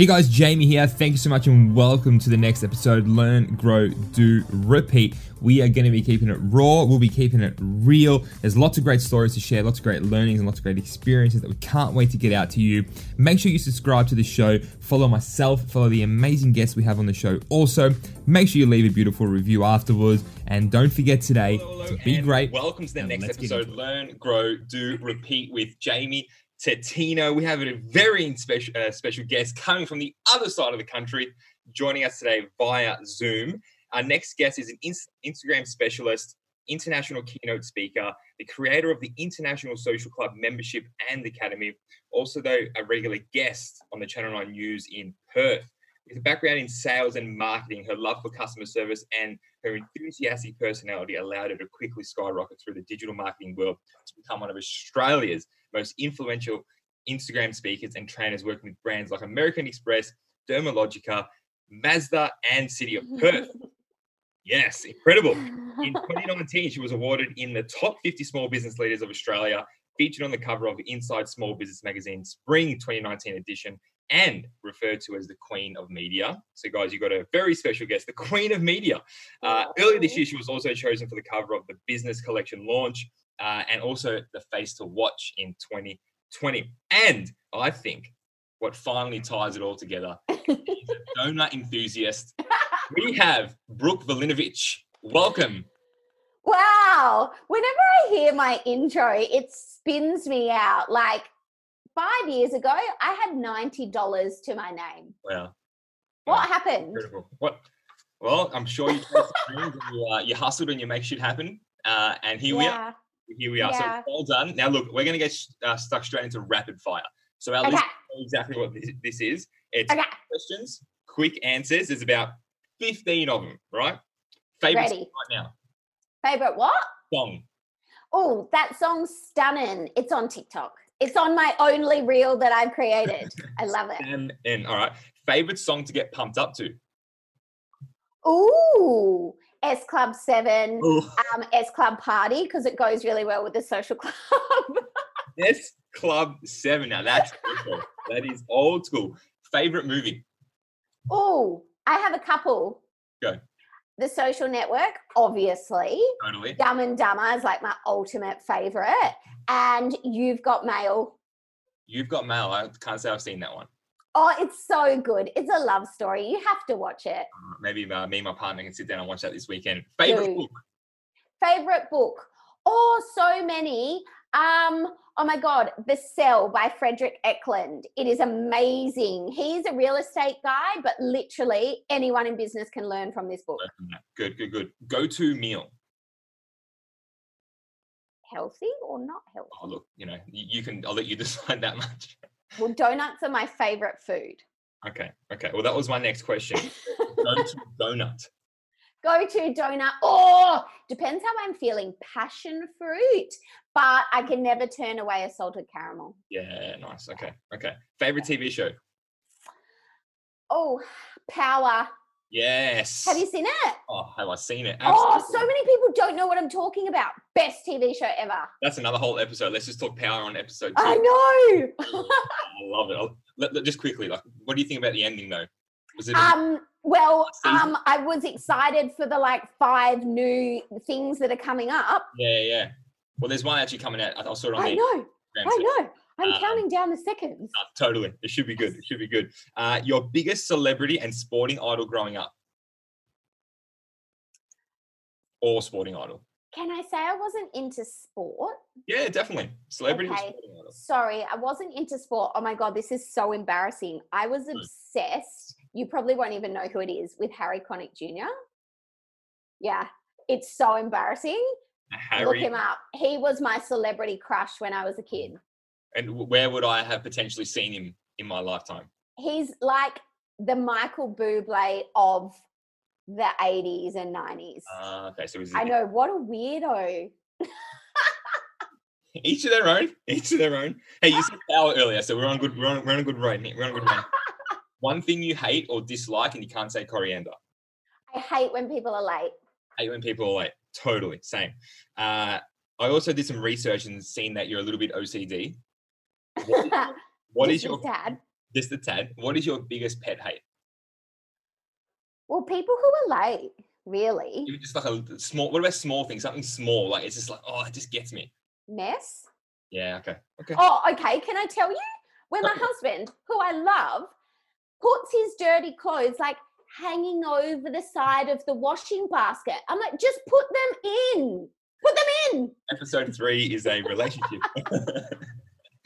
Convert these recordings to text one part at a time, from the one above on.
Hey guys, Jamie here. Thank you so much and welcome to the next episode Learn, Grow, Do, Repeat. We are going to be keeping it raw, we'll be keeping it real. There's lots of great stories to share, lots of great learnings, and lots of great experiences that we can't wait to get out to you. Make sure you subscribe to the show, follow myself, follow the amazing guests we have on the show. Also, make sure you leave a beautiful review afterwards, and don't forget today Hello, to be great. Welcome to the next episode Learn, Grow, Do, Repeat with Jamie Tettino. We have a very special, uh, special guest coming from the other side of the country, joining us today via Zoom. Our next guest is an ins- Instagram specialist, international keynote speaker, the creator of the International Social Club membership and academy, also, though, a regular guest on the Channel 9 News in Perth. With a background in sales and marketing, her love for customer service and her enthusiastic personality allowed her to quickly skyrocket through the digital marketing world to become one of Australia's most influential Instagram speakers and trainers working with brands like American Express, Dermalogica, Mazda, and City of Perth. Yes, incredible. In 2019, she was awarded in the top 50 small business leaders of Australia, featured on the cover of Inside Small Business Magazine Spring 2019 edition, and referred to as the Queen of Media. So, guys, you got a very special guest, the Queen of Media. Uh, earlier this year, she was also chosen for the cover of the Business Collection launch uh, and also the Face to Watch in 2020. And I think what finally ties it all together is a donut enthusiast. We have Brooke Vulinovich. Welcome. Wow. Whenever I hear my intro, it spins me out. Like five years ago, I had $90 to my name. Wow. What happened? Incredible. What? Well, I'm sure you chased your dreams and you, uh, you hustled and you make shit happen. Uh, and here we are. Here we are. Yeah. So well done. Now, look, we're going to get uh, stuck straight into rapid fire. So our Okay. listeners know exactly what this, this is. It's Okay. questions, quick answers. There's about 15 of them, right? Favorite right now? Favorite what? Song. Oh, that song's stunning. It's on TikTok. It's on my only reel that I've created. I love it. And, and all right. Favorite song to get pumped up to? Ooh, S Club 7, Ooh. um, S Club Party, because it goes really well with the social club. S Club 7. Now, that's that is old school. Favorite movie? Ooh, I have a couple. Go. The social network, obviously. Totally. Dumb and Dumber is like my ultimate favorite. And You've Got Mail. You've got mail. I can't say I've seen that one. Oh, it's so good. It's a love story. You have to watch it. Uh, Maybe uh, me and my partner can sit down and watch that this weekend. Favorite Dude. book? Favorite book? Oh, so many. Um, oh my God, The Sell by Fredrik Eklund. It is amazing. He's a real estate guy, but literally anyone in business can learn from this book. Go from that. Good, good, good. Go to meal. Healthy or not healthy? Oh, look, you know, you, you can, I'll let you decide that much. Well, donuts are my favorite food. Okay, okay. Well, that was my next question. Go to donut. Go to donut. Oh, depends how I'm feeling. Passion fruit, but I can never turn away a salted caramel. Yeah, nice. Okay, okay. Favorite TV show? Oh, power. Yes. Have you seen it? Oh, have I seen it? Oh, so many people don't know what I'm talking about. Best TV show ever. That's another whole episode. Let's just talk power on episode two. I know. I love it. I'll, let, let- just quickly, like, what do you think about the ending though? Was it? a- um, well, um, I was excited for the like five new things that are coming up. yeah, yeah. Well, there's one actually coming out. I saw it on I the know. I know. I'm Um, counting down the seconds. Uh, totally. It should be good. It should be good. Uh, your biggest celebrity and sporting idol growing up? Or sporting idol? Can I say I wasn't into sport? Yeah, definitely. Celebrity Okay. Sorry, I wasn't into sport. Oh my God, this is so embarrassing. I was Hmm. obsessed. You probably won't even know who it is with Harry Connick Jr. Yeah, it's so embarrassing. Look him up. He was my celebrity crush when I was a kid. And where would I have potentially seen him in my lifetime? He's like the Michael Bublé of the 80s and 90s. Uh, okay, so I know, what a weirdo. each of their own. Each of their own. Hey, you said power earlier, so we're on good. We're on, we're on a good run. We're on a good run. One thing you hate or dislike, and you can't say coriander. I hate when people are late. hate when people are late. Totally, same. Uh, I also did some research and seen that you're a little bit OCD. What is, what is your a tad. Just a tad. What is your biggest pet hate? Well, people who are late, really. Even just like a small. What about small things? Something small, like it's just like, oh, it just gets me. Mess. Yeah. Okay. Okay. Oh, okay. Can I tell you? When my Okay. husband, who I love, puts his dirty clothes like hanging over the side of the washing basket, I'm like, just put them in. Put them in. Episode three is a relationship.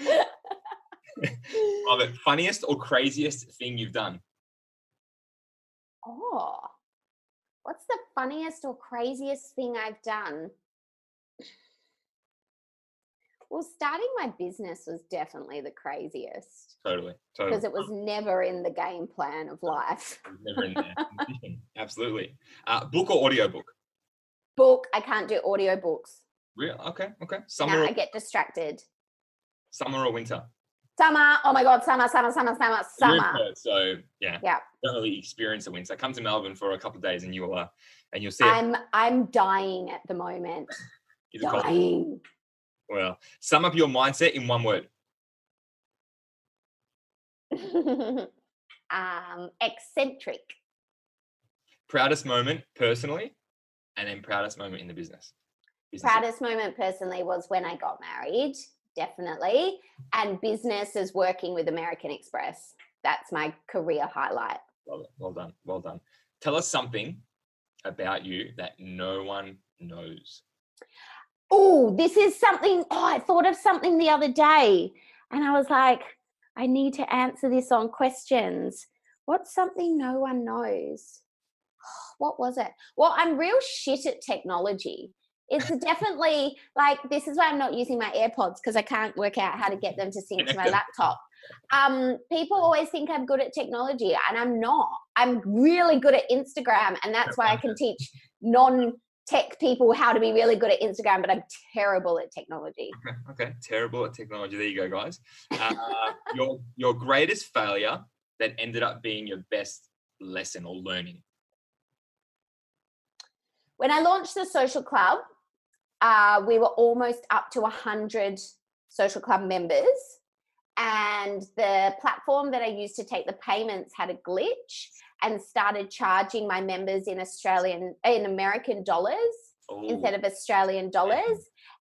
Love it. Funniest or craziest thing you've done? Oh, what's the funniest or craziest thing I've done? Well, starting my business was definitely the craziest Totally. Totally. because it was never in the game plan of life. Never in there. Absolutely. Uh, book or audiobook? Book, I can't do audiobooks. Real? Okay. Okay. No, Summer, I get distracted. summer or winter? Summer, oh my God, summer, summer, summer, summer, summer. So yeah. Yeah. Don't really experience the winter. Come to Melbourne for a couple of days and you'll uh, and you'll see. I'm I'm dying at the moment. It? Dying. Well, sum up your mindset in one word. um, eccentric. Proudest moment personally, and then proudest moment in the business. Business. Proudest moment personally was when I got married, definitely. And business is working with American Express. That's my career highlight. It. Well done. Well done. Tell us something about you that no one knows. Oh, this is something. Oh, I thought of something the other day. And I was like, I need to answer this on questions. What's something no one knows? What was it? Well, I'm real shit at technology. It's definitely like this is why I'm not using my AirPods because I can't work out how to get them to sync to my laptop. Um, people always think I'm good at technology, and I'm not. I'm really good at Instagram, and that's why I can teach non tech people how to be really good at Instagram, but I'm terrible at technology. Okay, okay. terrible at technology. There you go, guys. Uh, your your greatest failure that ended up being your best lesson or learning. When I launched the social club, uh, we were almost up to 100 social club members. And the platform that I used to take the payments had a glitch and started charging my members in Australian, in American dollars instead of Australian dollars.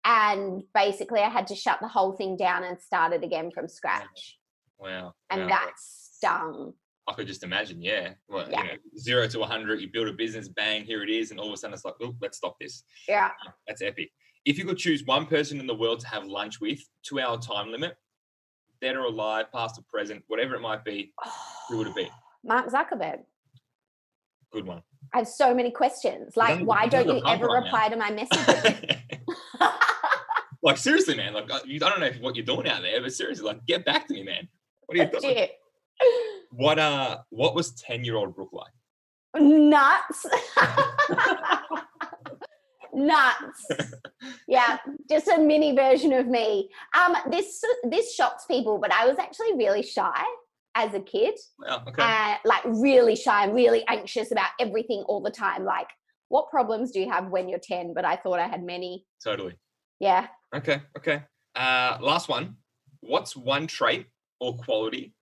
And basically, I had to shut the whole thing down and start it again from scratch. wow. And wow. that stung. I could just imagine, yeah. Well, Yeah. You know, zero to 100, you build a business, bang, here it is. And all of a sudden it's like, oh, let's stop this. Yeah. That's epic. If you could choose one person in the world to have lunch with, two hour time limit, dead or alive, past or present, whatever it might be, who would it be? Mark Zuckerberg. Good one. I have so many questions. Like, doesn't- why don't you ever now. reply to my messages? like seriously, man. Like I I don't know what you're doing out there, but seriously, like get back to me, man. What are you doing? What uh what was 10 year old Brooke like? Nuts. Nuts. Yeah, just a mini version of me. Um, this this shocks people, but I was actually really shy as a kid. Wow, okay. Uh, like really shy and really anxious about everything all the time. Like, what problems do you have when you're 10? But I thought I had many. totally. Yeah. Okay, okay. Uh last one. What's one trait or quality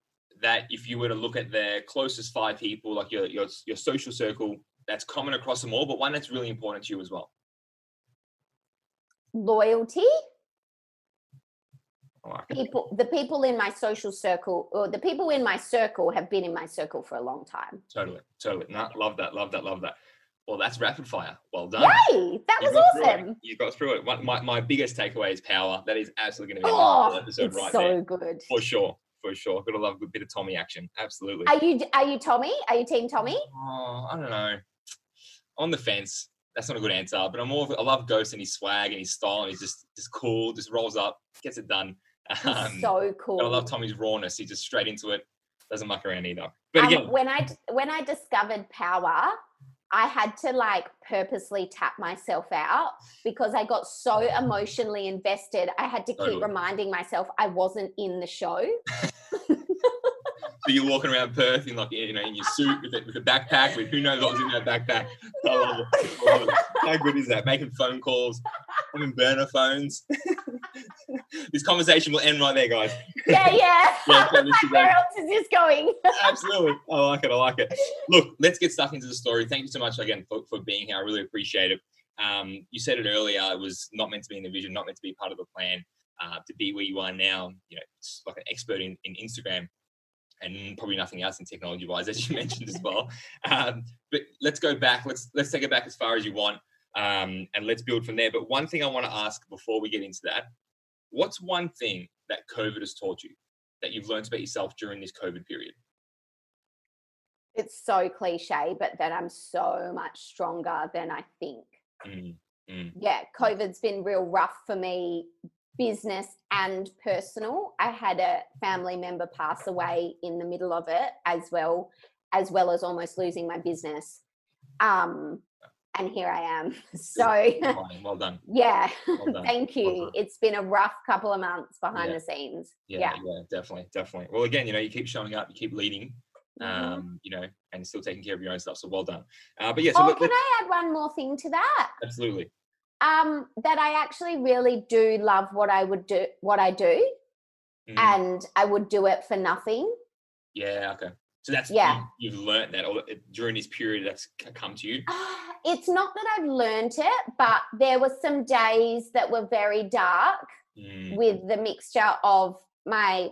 that if you were to look at their closest five people, like your your your social circle, that's common across them all, but one that's really important to you as well? Loyalty. Like. People, the people in my social circle, or the people in my circle have been in my circle for a long time. Totally, totally. No, love that, love that, love that. Well, that's rapid fire. Well done. Yay! That You was got through it. awesome. You got through it. One, my, my biggest takeaway is power. That is absolutely going to be a Oh, episode it's right so there. good. For sure, for sure. Gotta love a bit of Tommy action. Absolutely. Are you are you Tommy? Are you Team Tommy? Oh, I don't know. On the fence. That's not a good answer, but I'm more. Of, I love Ghost and his swag and his style. And he's just just cool. Just rolls up, gets it done. Um, so cool. but I love Tommy's rawness. He's just straight into it. Doesn't muck around either. But Um, again, when I when I discovered power, I had to like purposely tap myself out because I got so oh. emotionally invested. I had to keep Totally. reminding myself I wasn't in the show. so you're walking around Perth in like you know in your suit with a, with a backpack with who knows what was in that backpack. I love it. I love it. How good is that? Making phone calls, having burner phones. this conversation will end right there, guys. Yeah, yeah. Yeah, like, where else is this going? Absolutely. I like it. I like it. Look, let's get stuck into the story. Thank you so much again for, for being here. I really appreciate it. Um, you said it earlier, it was not meant to be in the vision, not meant to be part of the plan uh, to be where you are now. You know, it's like an expert in, in Instagram and probably nothing else in technology wise, as you mentioned as well. Um, but let's go back. Let's let's take it back as far as you want, um, and let's build from there. But one thing I want to ask before we get into that: What's one thing that COVID has taught you that you've learned about yourself during this COVID period? It's so cliche, but that I'm so much stronger than I think. Mm, mm, Yeah, COVID's been real rough for me, business and personal. I had a family member pass away in the middle of it as well, as well as almost losing my business. Um, and here I am. So. Well done. yeah, Well done. thank Well you. done. It's been a rough couple of months behind Yeah. the scenes. Yeah, Yeah. yeah, definitely, definitely. Well, again, you know, you keep showing up, you keep leading, Mhm. um, you know, and still taking care of your own stuff. So well done. Uh, but yeah, so oh, let, can I add one more thing to that? absolutely. Um, that I actually really do love what I would do, what I do, Mm, and I would do it for nothing. yeah, okay. So that's Yeah. you, you've learned that or during this period that's come to you. Ah, It's not that I've learned it, but there were some days that were very dark Mm, with the mixture of my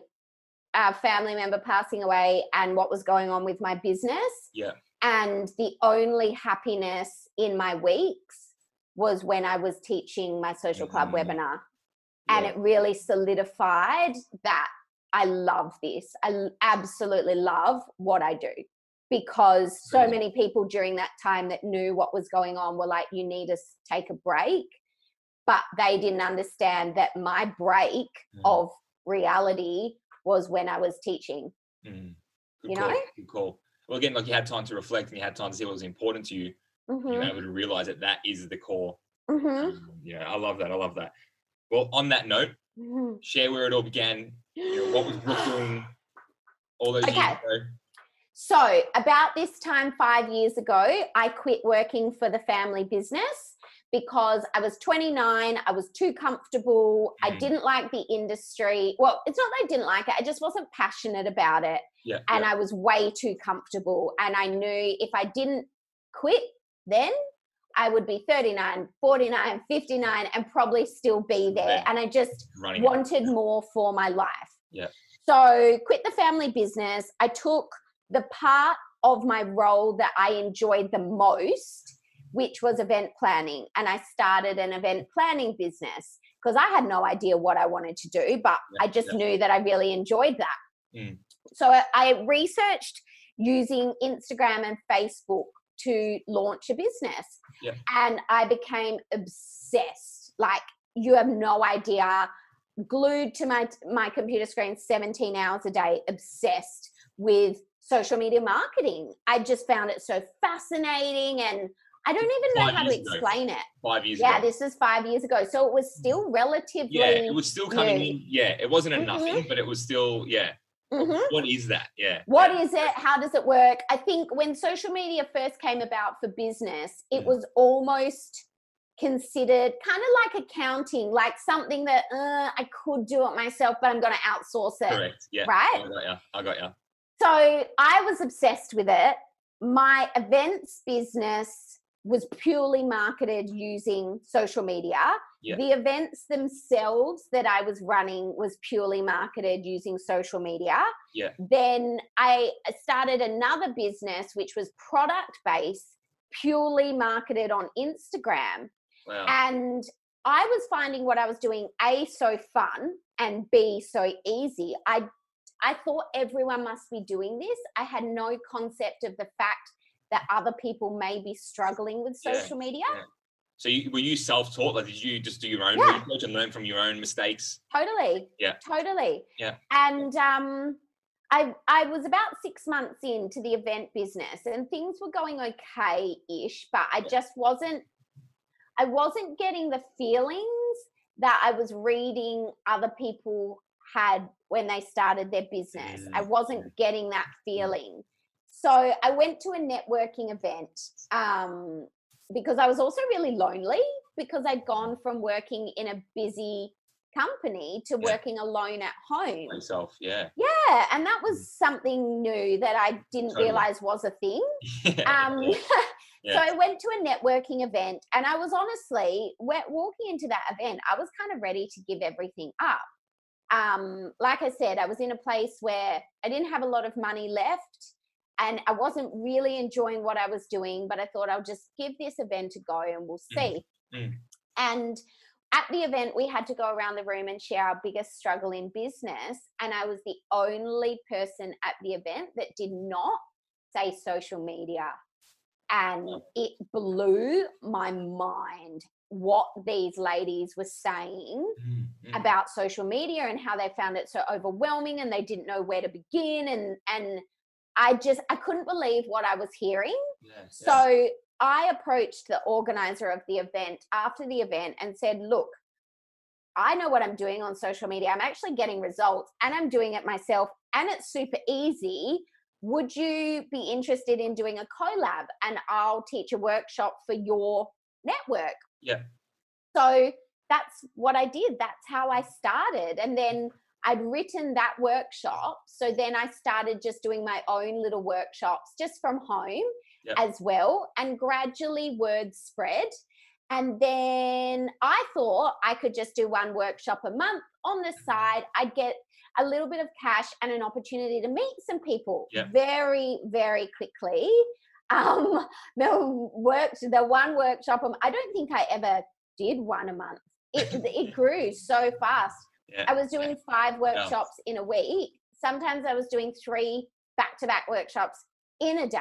uh, family member passing away and what was going on with my business. Yeah. And the only happiness in my weeks was when I was teaching my social club Mm. webinar. And yeah, it really solidified that I love this. I absolutely love what I do because so many people during that time that knew what was going on were like, you need to take a break. But they didn't understand that my break Mm, of reality was when I was teaching. mm. You call, know? Good call. Well, again, like you had time to reflect and you had time to see what was important to you. You were hmm able to realize that that is the core. hmm Um, yeah, I love that. I love that. Well, on that note, hmm share where it all began. You know, what was Brooke doing all those years Okay. ago? So, about this time five years ago, I quit working for the family business because I was 29. I was too comfortable. I Mm. didn't like the industry. Well, it's not that I didn't like it, I just wasn't passionate about it. Yeah. And yeah. I was way too comfortable. And I knew if I didn't quit then, I would be 39, 49, 59, and probably still be there. There. And I just running. wanted more for my life. Yeah. So quit the family business. I took the part of my role that I enjoyed the most, which was event planning, and I started an event planning business because I had no idea what I wanted to do, but Yeah, I just yeah. knew that I really enjoyed that. Mm. So I researched using Instagram and Facebook to launch a business. Yeah. And I became obsessed. Like you have no idea. Glued to my my computer screen 17 hours a day, obsessed with social media marketing. I just found it so fascinating and I don't even know Five how to years ago. explain it. Five years Yeah, ago. this is five years ago. So it was still relatively yeah, it was still coming new. in. Yeah, it wasn't a Mhm. nothing, but it was still, yeah. Mhm. What is that? Yeah. What yeah. is it? How does it work? I think when social media first came about for business, it Mm. was almost considered kind of like accounting, like something that uh, I could do it myself, but I'm going to outsource it. Correct. Yeah. Right? I got ya. I got ya. So I was obsessed with it. My events business was purely marketed using social media. Yeah. The events themselves that I was running was purely marketed using social media. Yeah. Then I started another business which was product based, purely marketed on Instagram. Wow. And I was finding what I was doing A so fun and B so easy. I I thought everyone must be doing this. I had no concept of the fact that other people may be struggling with Yeah, social media. yeah. So you, were you self-taught? Like, did you just do your own Yeah. research and learn from your own mistakes? Totally. Yeah. Totally. Yeah. And um I I was about six months into the event business and things were going okay-ish, but I just wasn't I wasn't getting the feelings that I was reading other people had when they started their business. I wasn't getting that feeling. So I went to a networking event um, because I was also really lonely because I'd gone from working in a busy company to Yeah. working alone at home. Myself, yeah. Yeah, and that was something new that I didn't Totally. realize was a thing. yeah. Um, yeah. so I went to a networking event, and I was honestly, walking into that event, I was kind of ready to give everything up. Um, like I said, I was in a place where I didn't have a lot of money left, and I wasn't really enjoying what I was doing. But I thought I'll just give this event a go, and we'll see. Mm. And at the event, we had to go around the room and share our biggest struggle in business. And I was the only person at the event that did not say social media. And it blew my mind what these ladies were saying Mm, mm. about social media and how they found it so overwhelming and they didn't know where to begin and and I just I couldn't believe what I was hearing. Yeah, yeah. So I approached the organizer of the event after the event and said, Look, I know what I'm doing on social media. I'm actually getting results and I'm doing it myself and it's super easy. Would you be interested in doing a collab and I'll teach a workshop for your network? Yeah. So that's what I did. That's how I started. And then I'd written that workshop. So then I started just doing my own little workshops just from home Yep. as well. And gradually word spread. And then I thought I could just do one workshop a month on the side. I'd get a little bit of cash and an opportunity to meet some people very, very quickly. Um, the work, the one workshop, I don't think I ever did one a month. It, it grew so fast. Yeah. I was doing five workshops in a week. Sometimes I was doing three back to back workshops in a day.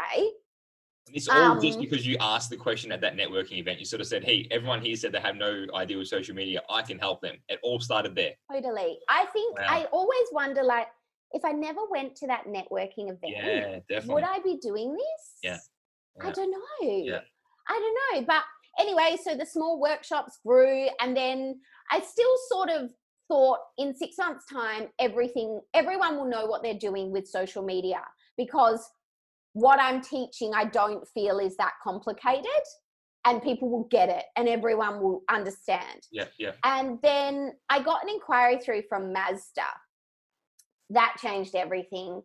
And It's all just Um, because you asked the question at that networking event. You sort of said, "Hey, everyone here said they have no idea with social media. I can help them." It all started there. Totally. I think Wow. I always wonder like, if I never went to that networking event, Yeah, would I be doing this? Yeah. I don't know. Yeah. I don't know. But anyway, so the small workshops grew, and then I still sort of thought in six months' time, everything, everyone will know what they're doing with social media because what I'm teaching, I don't feel is that complicated, and people will get it, and everyone will understand. Yeah, yeah. And then I got an inquiry through from Mazda. That changed everything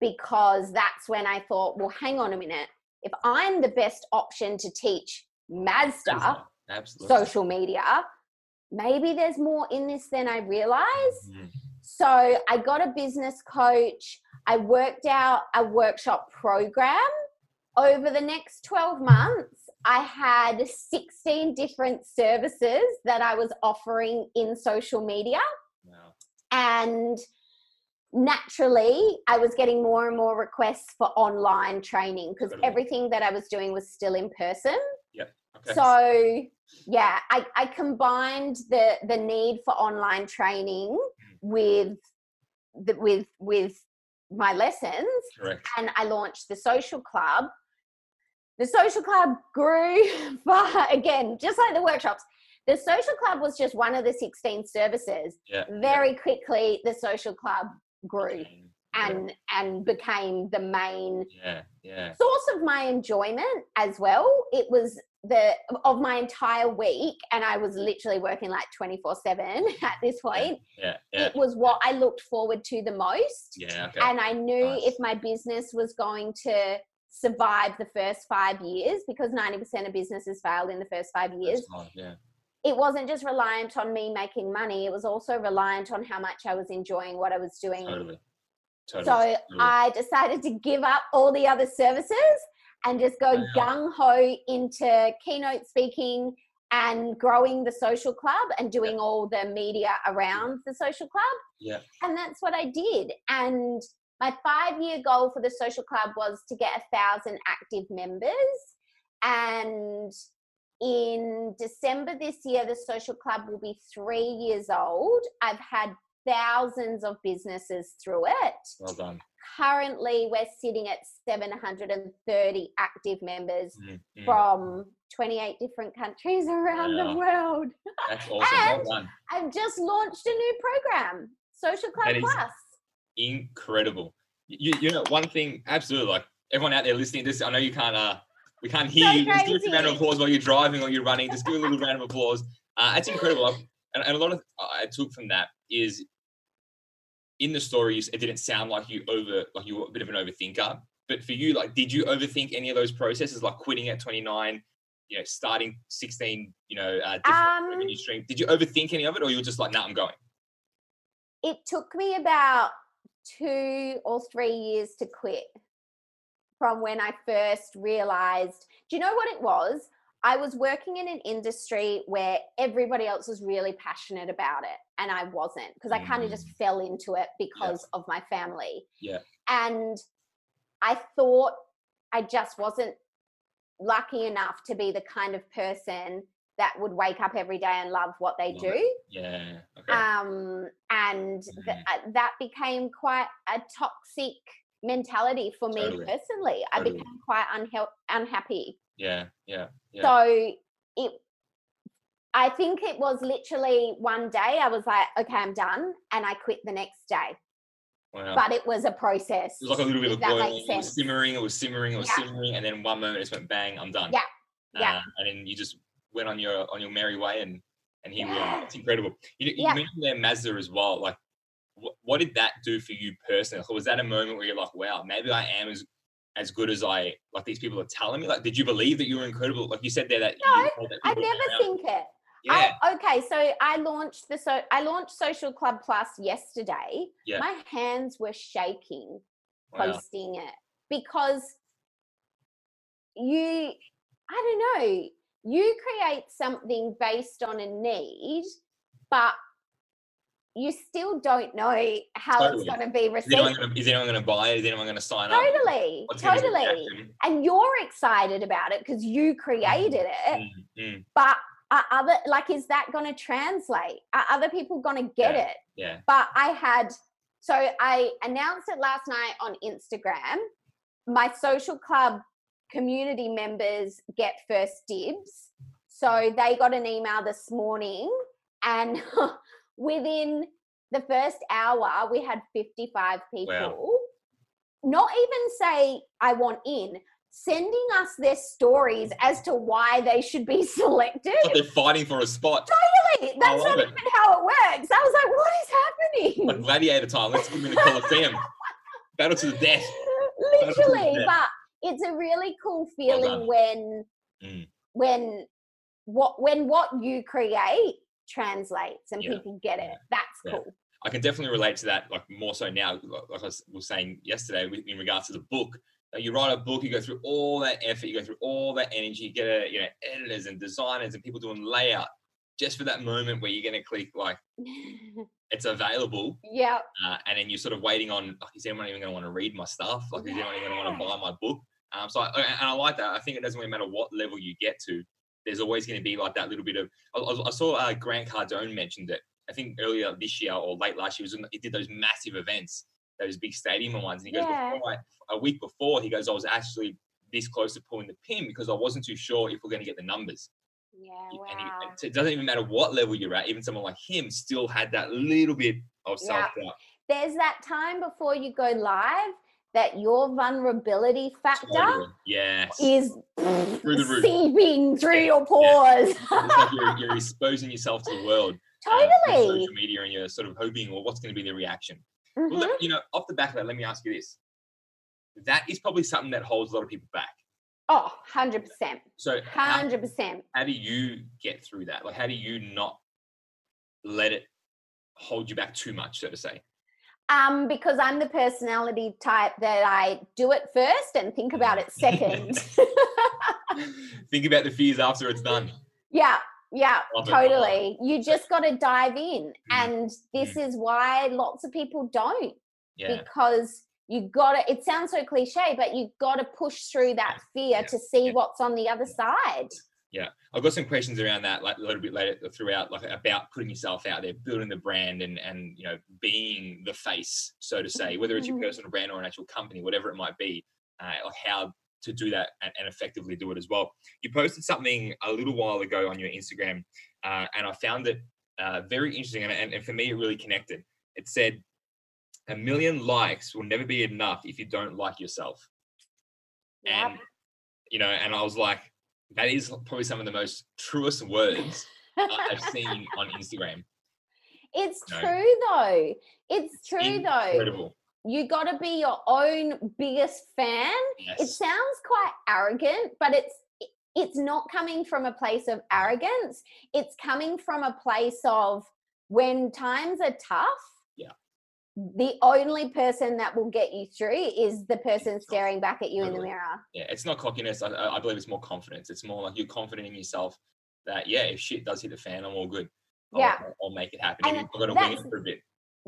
because that's when I thought, well, hang on a minute. If I'm the best option to teach Mazda Absolutely. social media, maybe there's more in this than I realize. Mhm. So I got a business coach. I worked out a workshop program. Over the next 12 months, I had 16 different services that I was offering in social media. Wow. And naturally, I was getting more and more requests for online training because everything that I was doing was still in person. Okay. So yeah, I, I combined the the need for online training with the, with with my lessons, Correct. and I launched the social club. The social club grew far again, just like the workshops. The social club was just one of the 16 services. Yeah. Very quickly, the social club grew Yeah. and and became the main Yeah. Yeah. source of my enjoyment as well. It was the of my entire week, and I was literally working like 24 7 at this point. Yeah. It was what I looked forward to the most. Yeah. Okay. And I knew Nice. if my business was going to survive the first five years, because 90% of businesses failed in the first five years, Yeah. it wasn't just reliant on me making money, it was also reliant on how much I was enjoying what I was doing Totally. Totally. so. I decided to give up all the other services and just go Wow. gung ho into keynote speaking and growing the social club and doing all the media around the social club. Yeah. And that's what I did. And my five year goal for the social club was to get a thousand active members. And in December this year, the social club will be three years old. I've had thousands of businesses through it. Well done. Currently, we're sitting at 730 active members Mm, mm. from 28 different countries around Wow. the world. That's awesome. and- well done. I've just launched a new program, Social Club Plus. Incredible. You, you know, one thing, absolutely. Like everyone out there listening to this, I know you can't. uh We can't hear So you. Just give us a round of applause while you're driving or you're running. Just give a little round of applause. Uh, it's incredible. I've, and, and a lot of I took from that is in the stories, it didn't sound like you over like you were a bit of an overthinker. But for you, like, did you overthink any of those processes, like quitting at 29, you know, starting 16, you know, uh, different Um, revenue stream? Did you overthink any of it, or you were just like, "Nah, I'm going"? it took me about two or three years to quit from when I first realized. Do you know what it was? I was working in an industry where everybody else was really passionate about it, and I wasn't because I kind of just fell into it because of my family. Yeah. And I thought I just wasn't lucky enough to be the kind of person that would wake up every day and love what they Love do Yeah. Okay. um, and th- uh, that became quite a toxic mentality for me Totally. personally. I became quite unhe- unhappy. yeah. Yeah. Yeah. So it, I think it was literally one day I was like, okay, I'm done, and I quit the next day. wow. But it was a process. it was like a little bit of boiling. It was simmering. It was simmering. It was Yeah. simmering, and then one moment it just went bang. I'm done. Yeah. Yeah. Uh, and then you just went on your on your merry way, and and here we Yeah. are. It's incredible. You, you Yeah. mentioned there Mazda as well. Like, what, what did that do for you personally? Like, was that a moment where you're like, wow, maybe I am as as good as I like these people are telling me? Like, did you believe that you were incredible? Like you said there that No, that I never around- think it. Yeah. I, okay, so I launched the so I launched Social Club Plus yesterday. Yeah. My hands were shaking wow. posting it because you i don't know you create something based on a need but you still don't know how Totally. it's going to be Is anyone received gonna, is anyone going to buy it? Is anyone going to sign up? totally be the totally and you're excited about it because you created it Mm, mm, but are other like is that going to translate are other people going to get Yeah. it yeah. but I had so I announced it last night on Instagram. My social club community members get first dibs. So they got an email this morning and within the first hour we had 55 people. Not even say I want in, sending us their stories as to why they should be selected. But they're fighting for a spot. Really? That's not it. even how it works. I was like, what is happening? Like gladiator time. Let's give them in the Colosseum. Battle to the death. To the literally death. but it's a really cool feeling done. when Mm. when what when what you create translates and Yeah. people get it that's Yeah. cool I can definitely relate to that, like more so now, like I was saying yesterday in regards to the book. Like you write a book, you go through all that effort, you go through all that energy, you get a, you know editors and designers and people doing layout just for that moment where you're going to click like it's available, yeah uh, and then you're sort of waiting on like is anyone even going to want to read my stuff? Like is anyone even going to want to buy my book? Um, so I, and I like that. I think it doesn't really matter what level you get to. There's always going to be like that little bit of. I, I- saw uh, Grant Cardone mentioned it. I think earlier this year or late last year, he was he did those massive events, those big stadium ones, and he goes, Yeah. before I, a week before, he goes, I was actually this close to pulling the pin because I wasn't too sure if we're going to get the numbers. yeah And wow and so it doesn't even matter what level you're at. Even someone like him still had that little bit of Yeah. self doubt. there's that time before you go live that your vulnerability factor Totally. Yes. is Through the roof. seeping through Yeah. your pores it's like you're, you're exposing yourself to the world. uh, totally social media, and you're sort of hoping, well, what's going to be the reaction? Mhm. Well, you know, off the back of that, let me ask you this: that is probably something that holds a lot of people back. oh 100% So, 100% how do you get through that? Like, how do you not let it hold you back too much, so to say? Um, because I'm the personality type that I do it first and think about it second. Think about the fears after it's done. yeah, yeah, Love it, totally. You just got to dive in. Mm, And this is why lots of people don't Yeah, because you got to, it sounds so cliche, but you got to push through that fear Yeah, to see yeah. what's on the other side. Yeah, I've got some questions around that, like a little bit later throughout, like about putting yourself out there, building the brand, and and you know being the face, so to say, whether it's your personal brand or an actual company, whatever it might be, uh, like how to do that and, and effectively do it as well. You posted something a little while ago on your Instagram, uh, and I found it uh, very interesting, and, and, and for me, it really connected. It said, "A million likes will never be enough if you don't like yourself." Yep. And you know, and I was like, that is probably some of the most truest words I've seen on Instagram. It's No. true though. It's true though. You got to be your own biggest fan. It sounds quite arrogant, but it's it's not coming from a place of arrogance. It's coming from a place of when times are tough. Yeah. The only person that will get you through is the person staring back at you in the mirror. Yeah, it's not cockiness. I, I believe it's more confidence. It's more like you're confident in yourself that yeah, if shit does hit the fan, I'm all good. I'll, Yeah. I'll, I'll make it happen. And Even if I've got to wing it for a bit.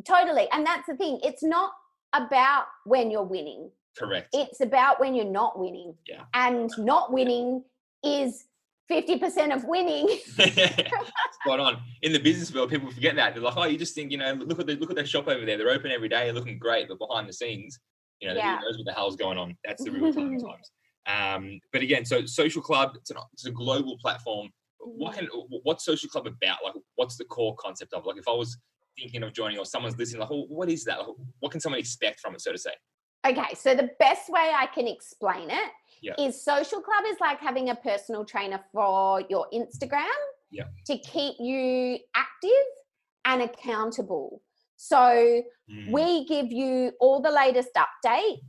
Totally. And that's the thing. It's not about when you're winning. Correct. It's about when you're not winning. Yeah. And not winning is 50% of winning. Spot on. In the business world, people forget that. They're like, oh, you just think, you know, look at the look at their shop over there. They're open every day, looking great, but behind the scenes, you know, Yeah. who knows what the hell's going on. That's the real time times. Um, but again, so social club, it's, an, it's a global platform. What can what's social club about? Like, what's the core concept of? Like, if I was thinking of joining or someone's listening, like, oh, what is that? Like, what can someone expect from it, so to say? Okay, so the best way I can explain it is Yeah. social club is like having a personal trainer for your Instagram Yeah. to keep you active and accountable. So Mm, we give you all the latest updates,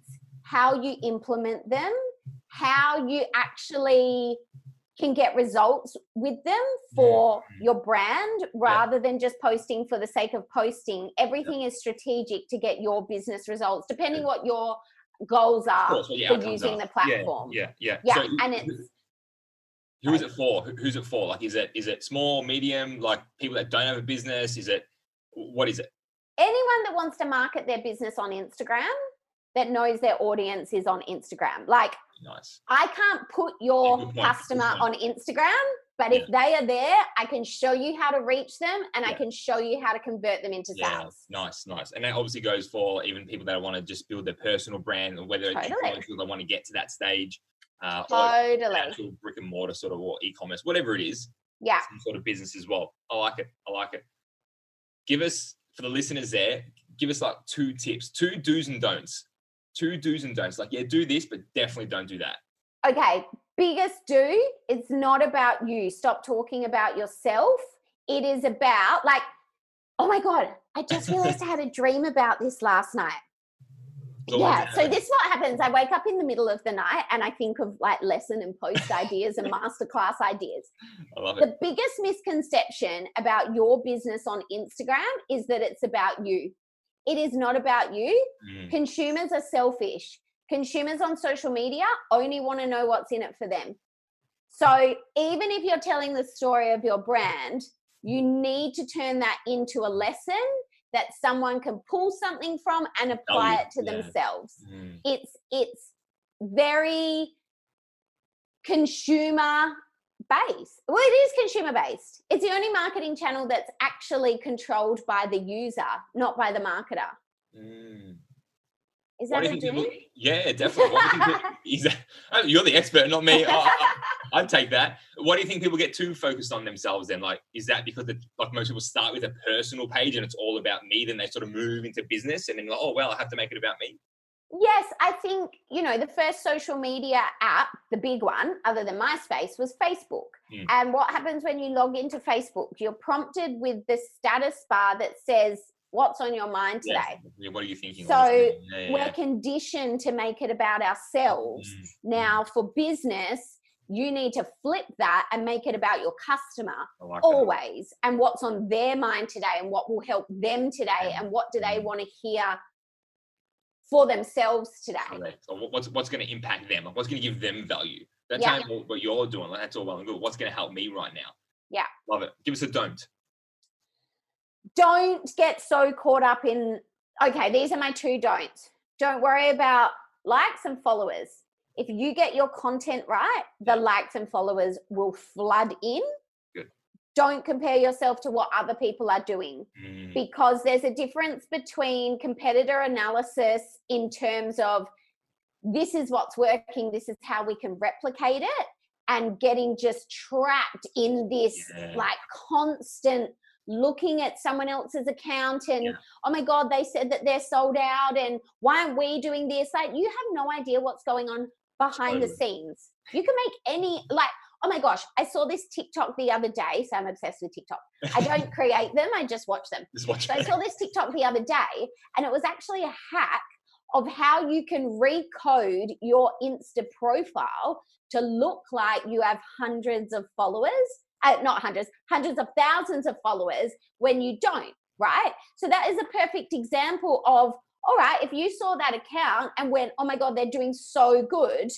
how you implement them, how you actually can get results with them for mm-hmm. your brand rather than just posting for the sake of posting. Everything is strategic to get your business results, depending Yeah. what your goals are course, for using are. the platform. Yeah, yeah, Yeah, So and it's Who is it for? Who's it for? Like, is it is it small, medium, like people that don't have a business? Is it what is it? anyone that wants to market their business on Instagram that knows their audience is on Instagram. Like Nice. I can't put your good customer on Instagram, but if they are there, I can show you how to reach them and I can show you how to convert them into Yeah, sales. nice, nice. And that obviously goes for even people that want to just build their personal brand, or whether it's Totally. people that want to get to that stage, uh, or Totally. actual brick and mortar sort of or e-commerce, whatever it is, Yeah. some sort of business as well. I like it. I like it. Give us for the listeners there. Give us like two tips, two do's and don'ts, two do's and don'ts. Like, yeah, do this, but definitely don't do that. Okay. Biggest do, it's not about you. Stop talking about yourself. It is about like, oh my God, I just realized I had a dream about this last night. Yeah so this is what happens i wake up in the middle of the night and i think of like lesson and post ideas and masterclass ideas I love it. the biggest misconception about your business on instagram is that it's about you it is not about you. Mm, consumers are selfish. Consumers on social media only want to know what's in it for them. So even if you're telling the story of your brand you need to turn that into a lesson that someone can pull something from and apply Value, it to yeah. themselves. Mm. it's it's very consumer based well it is consumer based it's the only marketing channel that's actually controlled by the user not by the marketer Mm. is that a people- Yeah, definitely. You think people- Exact- You're the expert, not me. I'd take that. Why do you think people get too focused on themselves then? Like, is that because the, like most people start with a personal page and it's all about me, then they sort of move into business and then like, oh well, I have to make it about me. Yes i think you know the first social media app the big one other than myspace was facebook Mm. and what happens when you log into facebook you're prompted with the status bar that says what's on your mind today Yeah, What are you thinking? So? Yeah, yeah, we're conditioned to make it about ourselves Mm, Now, for business, you need to flip that and make it about your customer like that. always and what's on their mind today and what will help them today Yeah. and what do they Mm. want to hear for themselves today. Correct. Or what's what's going to impact them? Like, what's going to give them value? That's Yeah. how what you're doing. Like, that's all well and good. What's going to help me right now? Yeah. Love it. Give us a don't. Don't get so caught up in, okay, these are my two don'ts. Don't worry about likes and followers. If you get your content right, the likes and followers will flood in. Don't compare yourself to what other people are doing. Mm, because there's a difference between competitor analysis in terms of this is what's working, this is how we can replicate it, and getting just trapped in this Yeah. like constant looking at someone else's account and Yeah. oh my god they said that they're sold out and why aren't we doing this like you have no idea what's going on behind the scenes you can make any like Oh my gosh, I saw this TikTok the other day. So I'm obsessed with TikTok. I don't create them, I just watch them. Just watch So I saw this TikTok the other day, and it was actually a hack of how you can recode your Insta profile to look like you have hundreds of followers. Uh, not hundreds, hundreds of thousands of followers when you don't, right? So that is a perfect example of, all right, if you saw that account and went, oh my God, they're doing so good,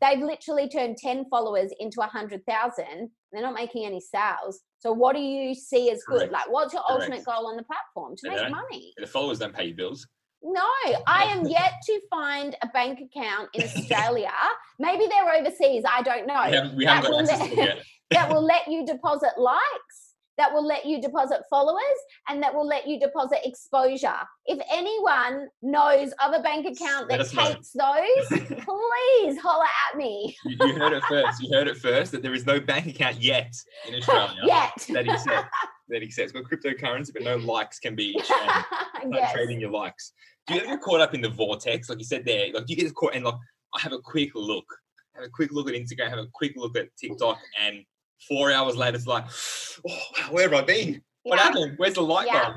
they've literally turned 10 followers into a 100,000. They're not making any sales. So what do you see as good? Correct. Like, what's your Correct. ultimate goal on the platform? To make money. The followers don't pay your bills. No, I am yet to find a bank account in Australia. Maybe they're overseas. I don't know. We haven't, we haven't got will access let- yet. that will let you deposit likes, that will let you deposit followers, and that will let you deposit exposure. If anyone knows of a bank account that takes those, please holler at me. You, you heard it first. You heard it first that there is no bank account yet in Australia Yet. that accepts that accepts. Got cryptocurrency, but no likes can be yes. trading your likes. Do you ever get caught up in the vortex, like you said there? Like you get caught and like I have a quick look, have a quick look at Instagram, have a quick look at TikTok, and four hours later it's like, oh, where have I been? What Yeah. happened? Where's the light Yeah. bulb?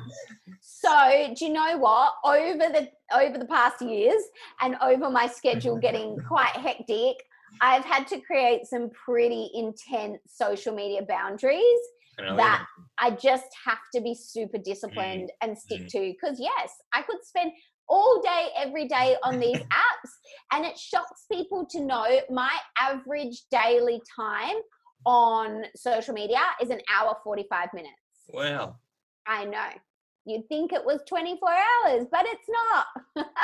So, do you know what? Over the over the past years and over my schedule getting quite hectic, I've had to create some pretty intense social media boundaries I that I just have to be super disciplined and stick mm. to. Because yes, I could spend all day, every day on these apps, and it shocks people to know my average daily time on social media is an hour 45 minutes. Wow. I know. You'd think it was 24 hours, but it's not.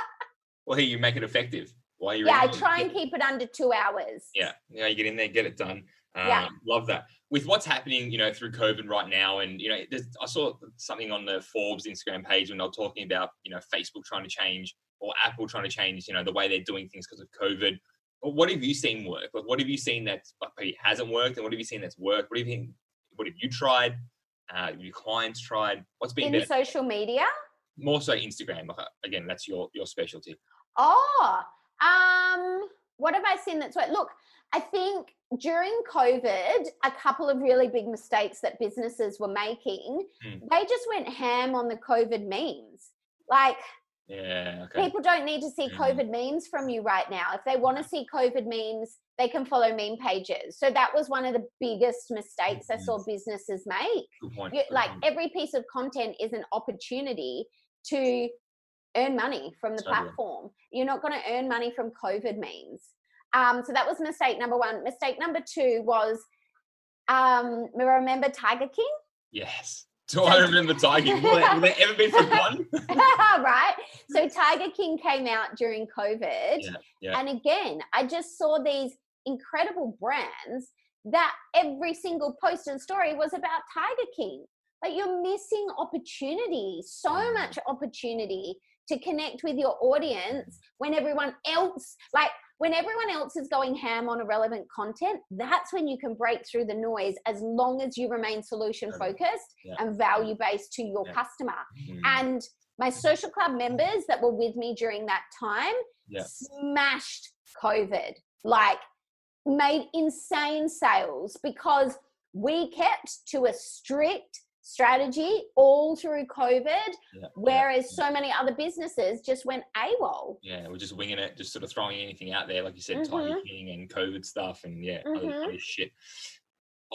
Well, here you make it effective. Why you? Yeah, I try and keep it under two hours. Yeah, yeah, you get in there, get it done. Um, Yeah. Love that. With what's happening, you know, through COVID right now, and you know, there's, I saw something on the Forbes Instagram page when they were talking about, you know, Facebook trying to change or Apple trying to change, you know, the way they're doing things because of COVID. What have you seen work? Like, what have you seen that hasn't worked, and what have you seen that's worked? What have you, what have you tried? Uh, your clients tried? What's been In better? social media. More so Instagram. Uh, again, that's your your specialty. Oh, um, what have I seen that's worked? Look, I think during COVID, a couple of really big mistakes that businesses were making, Mm. they just went ham on the COVID memes. Like, Yeah. Okay. people don't need to see Mhm. COVID memes from you right now. If they want to see COVID memes, they can follow meme pages. So that was one of the biggest mistakes I saw businesses make. Good point. You, like every piece of content is an opportunity to earn money from the platform. You're not going to earn money from COVID memes. Um, so that was mistake number one. Mistake number two was um, remember Tiger King? Yes. Do I remember Tiger? Will will they ever be forgotten? right. So Tiger King came out during COVID. Yeah, yeah. And again, I just saw these incredible brands that every single post and story was about Tiger King. Like you're missing opportunity, so Mm. much opportunity to connect with your audience when everyone else, like when everyone else is going ham on irrelevant content, that's when you can break through the noise as long as you remain solution focused Yeah. and value based to your Yeah. customer. Mm, And my social club members that were with me during that time Yeah. smashed COVID, like made insane sales because we kept to a strict strategy all through COVID, yeah, whereas so many other businesses just went AWOL. yeah, we're just winging it, just sort of throwing anything out there, like you said, Tiger Mhm. King and COVID stuff, and yeah, other, Mhm. other shit.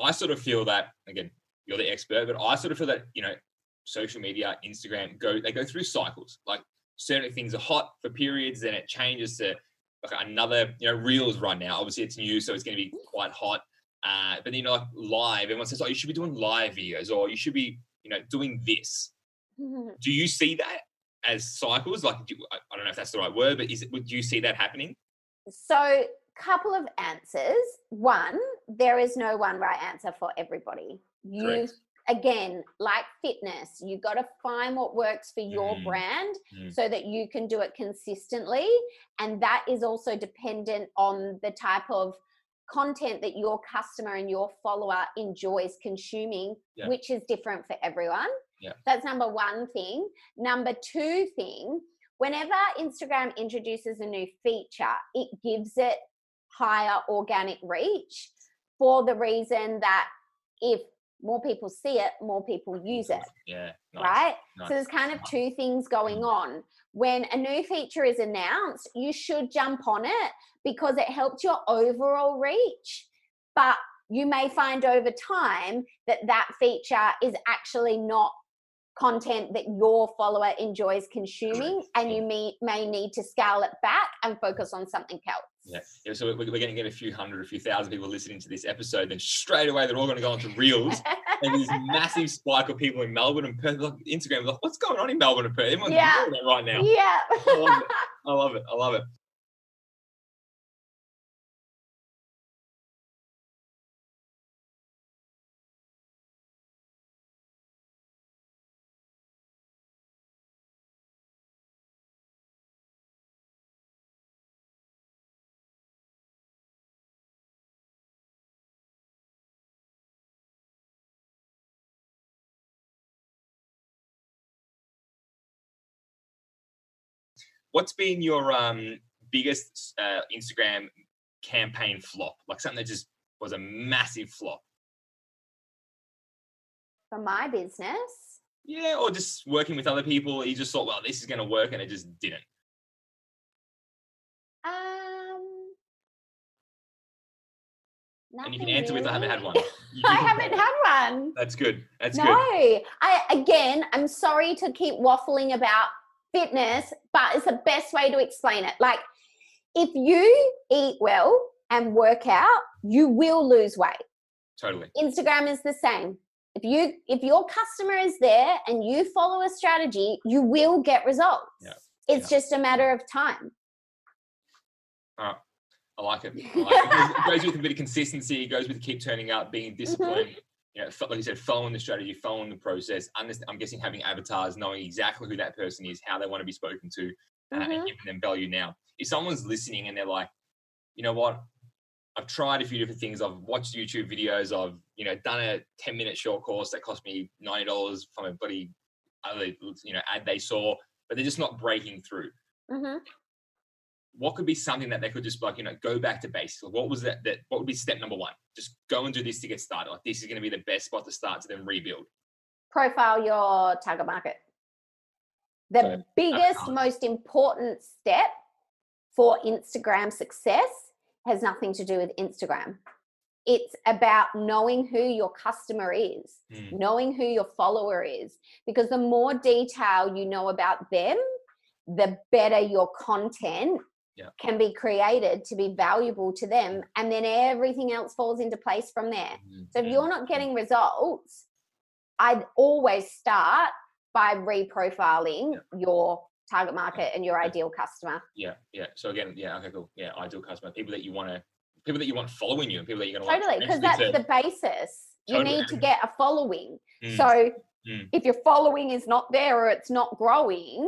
I sort of feel that again, you're the expert, but I sort of feel that you know, social media, Instagram, go they go through cycles. Like certain things are hot for periods, then it changes to like another, you know, reels right now. Obviously, it's new, so it's going to be quite hot. Uh, but then you know, like live, everyone says, "Oh, you should be doing live videos, or you should be, you know, doing this." Do you see that as cycles? Like, do, I I don't know if that's the right word, but is it? Would you see that happening? So, couple of answers. One, there is no one right answer for everybody. You Correct. again, like fitness, you got to find what works for your Mm. brand Mm. so that you can do it consistently. And that is also dependent on the type of content that your customer and your follower enjoys consuming, Yeah. which is different for everyone. Yeah. That's number one thing. Number two thing, whenever Instagram introduces a new feature, it gives it higher organic reach. for the reason that if more people see it, more people use it, Yeah. Nice. right? nice. So there's kind of two things going on. When a new feature is announced, you should jump on it because it helps your overall reach. But you may find over time that that feature is actually not content that your follower enjoys consuming and you may, may need to scale it back and focus on something else. Yeah. yeah so we're, we're going to get a few hundred, a few thousand people listening to this episode. Then straight away, they're all going to go onto Reels. and this massive spike of people in Melbourne and Perth. Like Instagram, like, what's going on in Melbourne and Perth? Everyone's Yeah. doing that right now. yeah. I love it. I love it. I love it. What's been your um, biggest uh, Instagram campaign flop? Like something that just was a massive flop. For my business, Yeah, or just working with other people. You just thought, well, this is going to work, and it just didn't. um, And you can answer with, I haven't had one. I haven't had one. That's good. That's no, good. I again, I'm sorry to keep waffling about fitness, but it's the best way to explain it. Like, if you eat well and work out, you will lose weight. Totally. Instagram is the same. If you if your customer is there and you follow a strategy, you will get results. Yeah, It's just a matter of time. I like it. I like it. It goes- with a bit of consistency. It goes with keep turning up, being mm-hmm. disciplined. You know, like you said, following the strategy, following the process. I'm guessing having avatars, knowing exactly who that person is, how they want to be spoken to, uh, Mhm. and giving them value now. If someone's listening and they're like, you know what, I've tried a few different things. I've watched YouTube videos. I've you know done a 10 minute short course that cost me ninety dollars from a bloody other you know ad they saw, but they're just not breaking through. hmm what could be something that they could just like you know go back to basics what was that that what would be step number one just go and do this to get started like this is going to be the best spot to start to then rebuild Profile your target market. The it. biggest, most important step for Instagram success has nothing to do with Instagram. It's about knowing who your customer is. Mm, knowing who your follower is because the more detail you know about them the better your content Yeah. can be created to be valuable to them and then everything else falls into place from there. Mm, so if you're not getting results i'd always start by reprofiling your target market and your ideal customer. Yeah. Yeah. So again yeah okay cool. Yeah ideal customer people that you want to people that you want following you and people that you're going to totally because that's the basis. You Totally. need to get a following. Mm, So Mm. if your following is not there or it's not growing,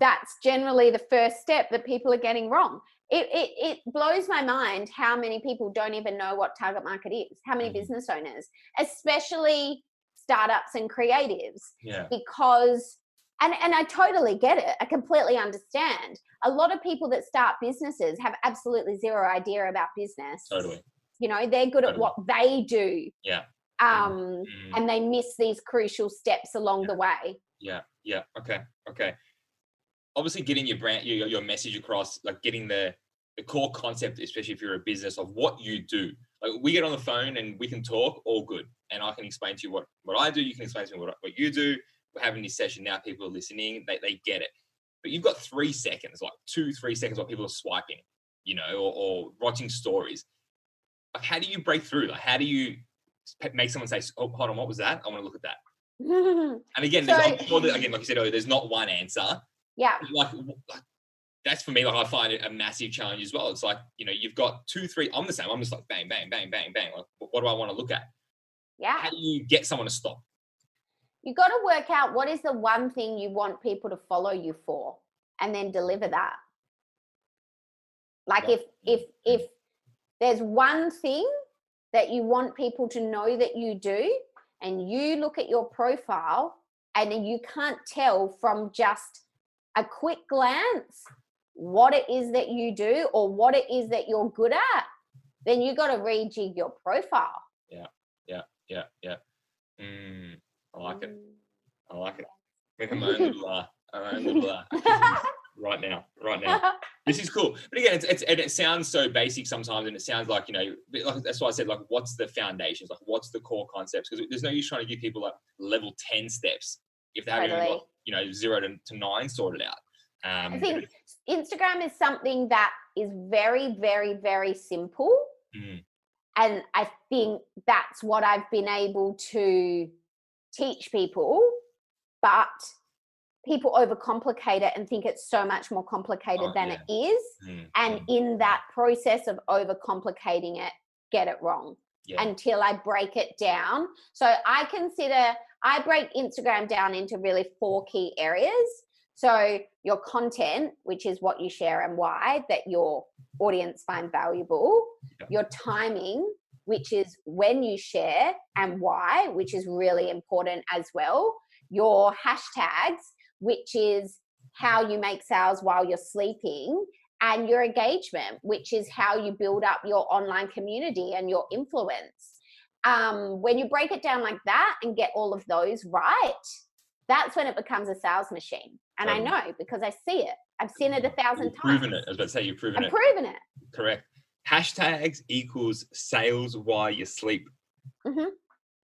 that's generally the first step that people are getting wrong. It, it, it blows my mind how many people don't even know what target market is, how many Mhm. business owners, especially startups and creatives, yeah because and, and I totally get it. I completely understand. A lot of people that start businesses have absolutely zero idea about business. totally You know, they're good at what they do. Yeah. Um, Mm, and they miss these crucial steps along the way. yeah yeah okay okay obviously getting your brand your, your message across like getting the the core concept especially if you're a business of what you do. Like we get on the phone and we can talk all good. And i can explain to you what what i do. You can explain to me what, what you do. We're having this session now. People are listening. They, they get it. But you've got three seconds like two three seconds while people are swiping you know or, or watching stories. Like how do you break through? Like how do you make someone say oh hold on what was that? I want to look at that. And again, there's, I'm So- sure that, again, like you said earlier, there's not one answer. Yeah. Like, that's for me, like I find it a massive challenge as well. It's like, you know, you've got two, three, I'm the same. I'm just like bang, bang, bang, bang, bang. Like, what do I want to look at? Yeah. How do you get someone to stop? You got to work out what is the one thing you want people to follow you for and then deliver that. Like Yeah. if if if there's one thing that you want people to know that you do and you look at your profile and you can't tell from just a quick glance what it is that you do or what it is that you're good at then you got to rejig your profile. Yeah, yeah. Yeah, yeah. Mm, I like it. I like it. Making my own little, uh, our own little uh, right now, right now. This is cool. But again, it's, it's and it sounds so basic sometimes, and it sounds like you know, like, that's why I said like, what's the foundations? Like, what's the core concepts? Because there's no use trying to give people like level ten steps if they haven't Totally. got you know zero to, to nine sorted out. Um, I think Instagram is something that is very, very, very simple. Mm. And I think that's what I've been able to teach people. But people overcomplicate it and think it's so much more complicated Oh, than yeah. it is. mm, And mm, in that process of overcomplicating it, get it wrong yeah. until I break it down. So I consider, I break Instagram down into really four key areas. So your content, which is what you share and why, that your audience find valuable, Yeah. your timing, which is when you share and why, which is really important as well, your hashtags, which is how you make sales while you're sleeping, and your engagement, which is how you build up your online community and your influence. Um, when you break it down like that and get all of those right, that's when it becomes a sales machine. And I know because I see it. I've seen it a thousand You've times. proven it. I was about to say you've proven I've it. proven it. Correct. Hashtags equals sales while you sleep. Mhm.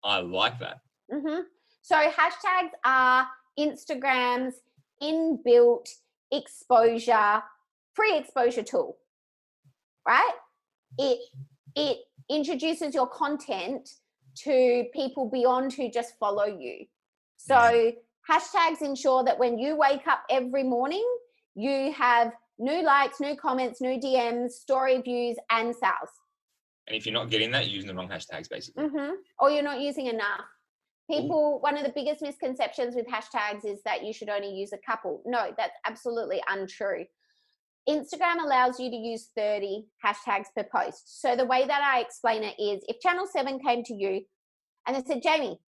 I like that. hmm So hashtags are Instagram's inbuilt exposure, pre-exposure tool, right? It it introduces your content to people beyond who just follow you. So hashtags ensure that when you wake up every morning, you have new likes, new comments, new DMs, story views, and sales. And if you're not getting that, you're using the wrong hashtags, basically. hmm Or you're not using enough. People, one of the biggest misconceptions with hashtags is that you should only use a couple. No, that's absolutely untrue. Instagram allows you to use 30 hashtags per post. So the way that I explain it is if Channel 7 came to you and they said, Jamie,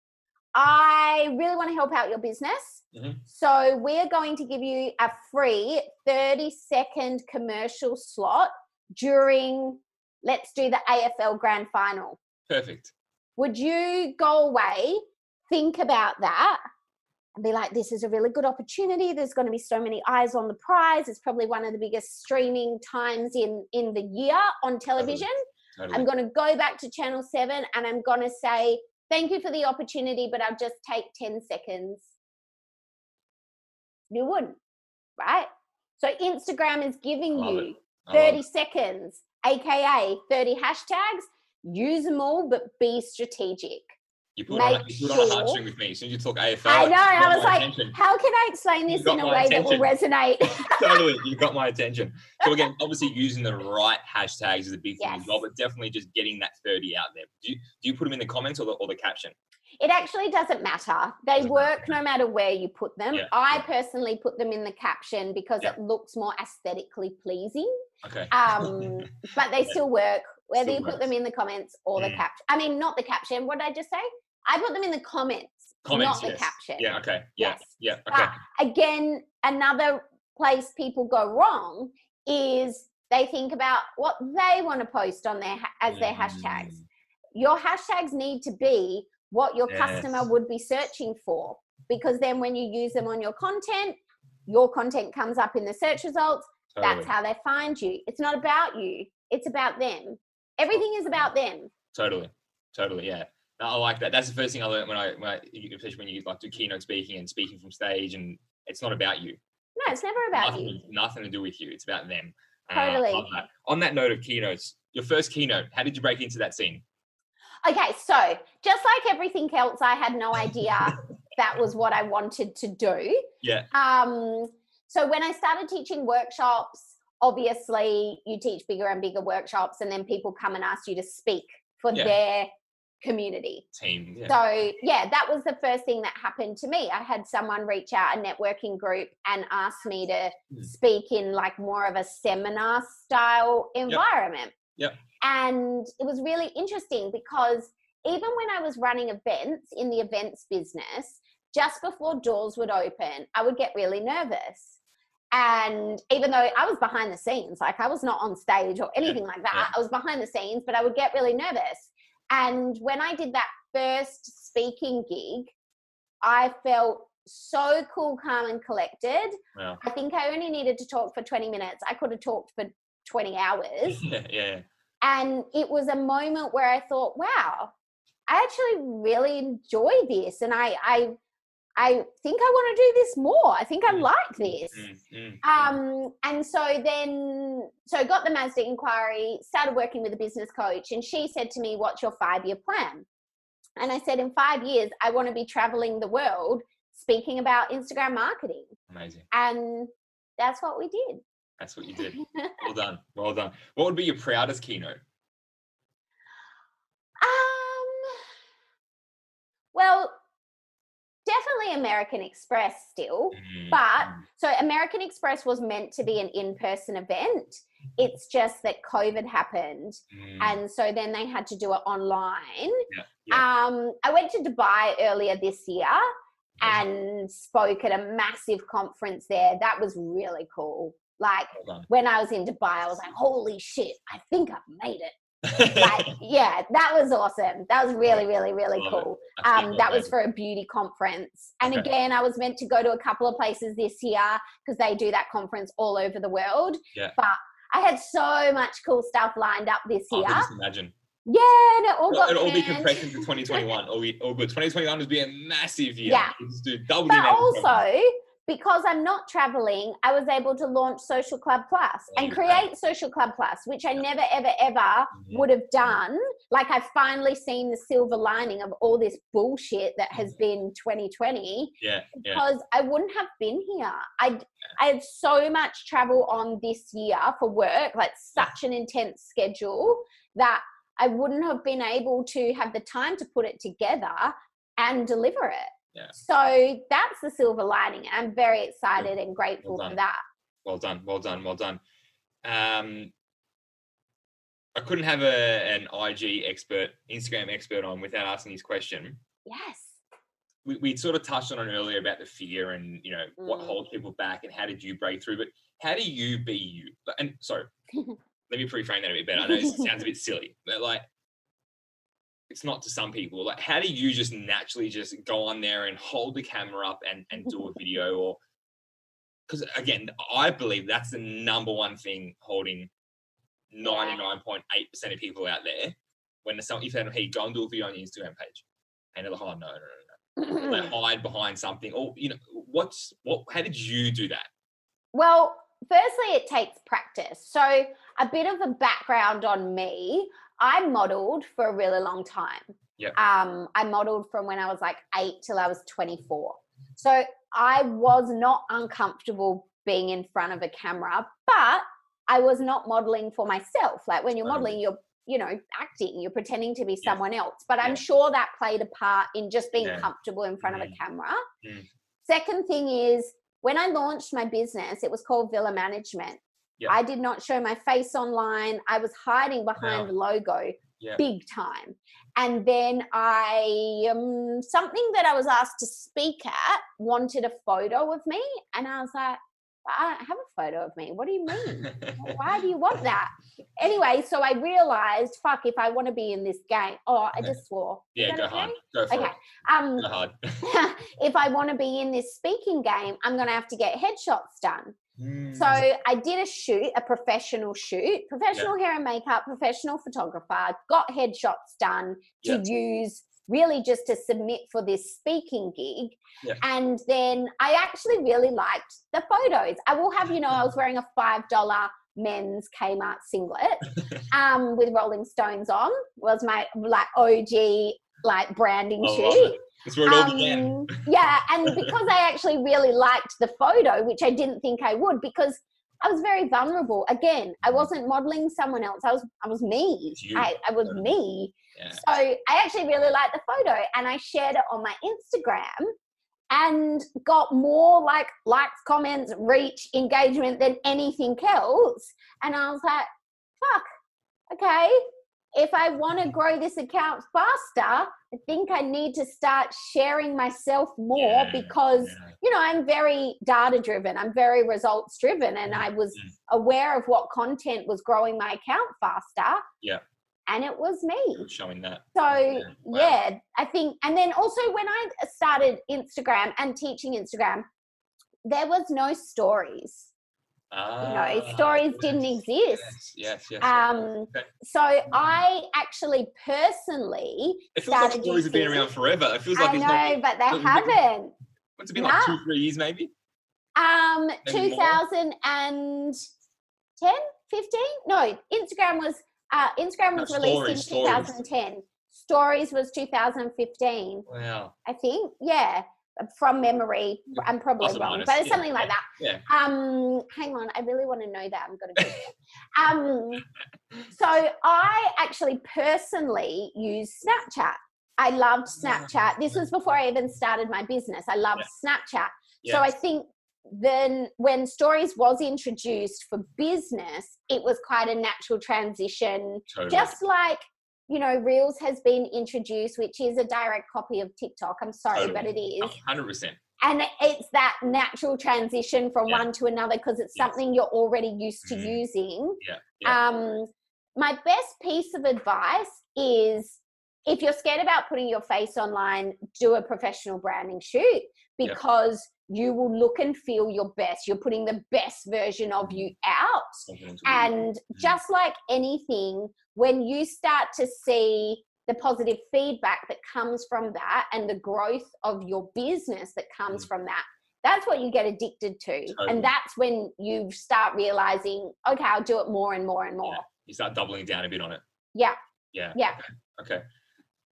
I really want to help out your business. Mhm. So we're going to give you a free 30 second commercial slot during, let's do the AFL grand final Perfect. would you go away, think about that, be like, this is a really good opportunity. There's going to be so many eyes on the prize. It's probably one of the biggest streaming times in in the year on television. Totally. I'm going to go back to Channel 7 and I'm going to say, thank you for the opportunity, but I'll just take 10 seconds. You wouldn't, right? So Instagram is giving you 30 it. seconds, aka 30 hashtags. Use them all, but be strategic. You put, on, you put on a heartstring with me. As soon as you talk AFL, I know. I was like, attention. how can I explain this in a way that will resonate? totally. You got my attention. So again, obviously using the right hashtags is a big thing as well, but definitely just getting that 30 out there. Do you, do you put them in the comments or the, or the caption? it actually doesn't matter. They work no matter where you put them. Yeah, I yeah. personally put them in the caption because Yeah. it looks more aesthetically pleasing. Okay. Um, but they still work, whether Still you put them in the comments or the Mm. caption. I mean, not the caption. What did I just say? I put them in the comments, Comments, not the yes. caption. Yeah, okay. Yeah, Yes. yeah, okay. But again, another place people go wrong is they think about what they want to post on their as their hashtags. Mm, Your hashtags need to be what your customer would be searching for because then when you use them on your content, your content comes up in the search results. Totally. That's how they find you. It's not about you. It's about them. Everything is about them. Totally, totally, yeah. I like that. That's the first thing I learned when I, when I, especially when you like do keynote speaking and speaking from stage, and it's not about you. No, it's never about nothing, you. nothing to do with you. It's about them. Uh, Totally. love that. On that note of keynotes, your first keynote, how did you break into that scene? Okay, so just like everything else, I had no idea that was what I wanted to do. Yeah, Um, so when I started teaching workshops, obviously you teach bigger and bigger workshops, and then people come and ask you to speak for Yeah. their community. team. Yeah. So yeah, that was the first thing that happened to me. I had someone reach out, a networking group, and ask me to Hmm. speak in like more of a seminar style environment. Yep. And it was really interesting because even when I was running events in the events business, just before doors would open, I would get really nervous. And even though I was behind the scenes, like I was not on stage or anything like that, yeah. I was behind the scenes, but I would get really nervous. And when I did that first speaking gig, I felt so cool, calm, and collected. Wow. I think I only needed to talk for 20 minutes. I could have talked for 20 hours. Yeah, yeah. and it was a moment where I thought, wow, I actually really enjoy this. And I, I, I think I want to do this more. I think I Mm. like this. Mm, mm. Um, and so then, so got the Mazda inquiry, started working with a business coach, and she said to me, What's your five year plan? And I said, In five years, I want to be traveling the world speaking about Instagram marketing. Amazing. And that's what we did. That's what you did. Well done. Well done. What would be your proudest keynote? Um, well, definitely American Express still. Mm, But mm, so American Express was meant to be an in-person event. It's just that COVID happened, mm. and so then they had to do it online. Yeah, yeah. Um, I went to Dubai earlier this year Amazing. and spoke at a massive conference there. That was really cool. Like when I was in Dubai, I was like, "Holy shit! I think I've made it." Like, yeah, that was awesome. That was really, really, really Love cool. Um, that was for a beauty conference. And Okay. again, I was meant to go to a couple of places this year because they do that conference all over the world. Yeah. But I had so much cool stuff lined up this year. I can just imagine. yeah, and it all got It'll all be compressed into 2021. All, we, all good. 2021 would be a massive year. Yeah. Just do double But also. Because I'm not traveling, I was able to launch Social Club Plus and create Social Club Plus, which I never, ever, ever Mhm. would have done. Like I've finally seen the silver lining of all this bullshit that has Mhm. been 2020 Yeah, yeah. because I wouldn't have been here. I I had so much travel on this year for work, like such an intense schedule that I wouldn't have been able to have the time to put it together and deliver it. Yeah. So that's the silver lining. I'm very excited and grateful Well for that. Well done, well done, well done. Um, I couldn't have a, an IG expert, Instagram expert on without asking this question. Yes. We, we sort of touched on it earlier about the fear and you know what Mm. holds people back and how did you break through. But how do you be you? And sorry, let me reframe that a bit better. I know it sounds a bit silly, but like it's not to some people. Like, how do you just naturally just go on there and hold the camera up and and do a video or because again, I believe that's the number one thing holding ninety nine point eight percent of people out there. When there's some, if they hey, go and do a video on your Instagram page, and they're like, oh no, no, no, no, they hide behind something, or you know, what's what? How did you do that? Well, firstly, it takes practice. So, a bit of a background on me I modeled for a really long time. Yep. Um, I modeled from when I was like eight till I was 24. So, I was not uncomfortable being in front of a camera, but I was not modeling for myself. Like when you're modeling, you're you know acting you're pretending to be Yeah. someone else but i'm Yeah. sure that played a part in just being Yeah. comfortable in front of Mm. a camera Mm. second thing is when i launched my business it was called villa management I did not show my face online i was hiding behind Wow. the logo big time and then i um something that i was asked to speak at wanted a photo of me and i was like i don't have a photo of me what do you mean why do you want that? Anyway, so I realized, fuck, if I want to be in this game, oh, I just swore. Yeah, go okay? hard. Go for Okay. it. Um, Go hard. if I want to be in this speaking game, I'm going to have to get headshots done. So Mm. I did a shoot, a professional shoot, professional hair and makeup, professional photographer, got headshots done to Yeah. use really just to submit for this speaking gig. Yeah. And then I actually really liked the photos. I will have you know, I was wearing a $5 men's Kmart singlet um, with Rolling Stones on, was my like OG like branding love shoot. That's where it all began. Um, yeah, and because I actually really liked the photo, which I didn't think I would, because I was very vulnerable. Again, I Mhm. wasn't modeling someone else. I was I was me. I, I was me. Yeah. So I actually really liked the photo, and I shared it on my Instagram, and got more like likes, comments, reach, engagement than anything else. And I was like, fuck, okay. If I want to grow this account faster, I think I need to start sharing myself more Yeah, because yeah. you know I'm very data driven. I'm very results driven, and I was Mm. aware of what content was growing my account faster. Yeah. and it was me. showing that. So Wow. yeah, I think, and then also when I started Instagram and teaching Instagram, there was no stories. Ah, you know, stories didn't exist. Yes, yes, yes. yes. Um, Okay. so I actually personally It feels like stories have been around forever. It feels like I it's know, not. but they haven't. What's it been like two, three years maybe? Um, Maybe 2010, 15? No, Instagram was uh, Instagram No, was released stories, in stories. 2010. Stories was 2015, Wow. I think. Yeah, from memory. I'm probably wrong, minus, but it's yeah, something like that. Yeah. Um, hang on, I really want to know that. I'm gonna. Um, so I actually personally use Snapchat. I loved Snapchat. This was before I even started my business. I loved Snapchat. So I think then when stories was introduced for business, it was quite a natural transition. Totally. Just like you know, Reels has been introduced, which is a direct copy of TikTok. I'm sorry, but it is hundred percent. and it's that natural transition from Yeah. one to another because it's Yes. something you're already used to Mhm. using Yeah. Yeah. um my best piece of advice is if you're scared about putting your face online do a professional branding shoot because you will look and feel your best you're putting the best version of you mm-hmm. out will be- and mm-hmm. just like anything, when you start to see the positive feedback that comes from that and the growth of your business that comes mm-hmm. from that, that's what you get addicted to. Totally. And that's when you start realizing, okay, I'll do it more and more and more. Yeah. you start doubling down a bit on it. Yeah. Yeah. Yeah. Okay. okay.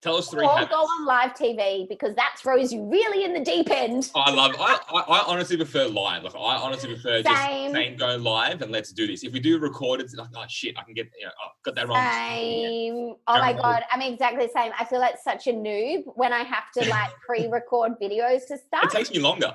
Tell us three Or habits. go on live TV because that throws you really in the deep end. I love. I, I, I honestly prefer live. Like I honestly prefer just Same. go live and let's do this. If we do record, it's like oh shit, I can get. You know, oh, got that wrong. Same. Oh my Terrible. god, I'm exactly the same. I feel like such a noob when I have to like pre-record videos to start. It takes me longer.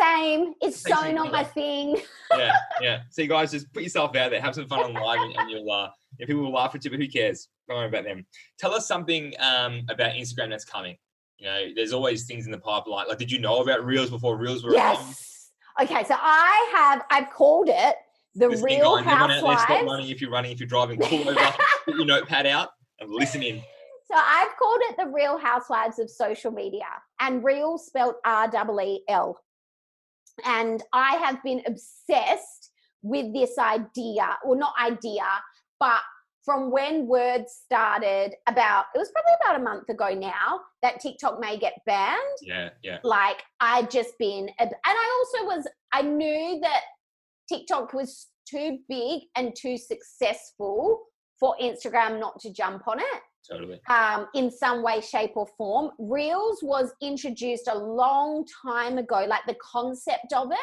Same. It's so me not my thing. Yeah, yeah. So you guys just put yourself out there, have some fun on live, and, and you'll. Uh, if people will laugh at you, but who cares? Don't worry about them. Tell us something um, about Instagram that's coming. You know, there's always things in the pipeline. Like, did you know about Reels before Reels were? Yes. Okay, so I have I've called it the This thing real going, everyone out there, stop housewives. running if you're running, if you're driving, pull over, put your notepad out, and listen in. So I've called it the real housewives of social media. And real spelled R E E L. And I have been obsessed with this idea, well not idea, but from when words started about it was probably about a month ago now that TikTok may get banned. Yeah, yeah. like I'd just been, and I also was, I knew that TikTok was too big and too successful for Instagram not to jump on it Totally. um, in some way, shape, or form. Reels was introduced a long time ago, like the concept of it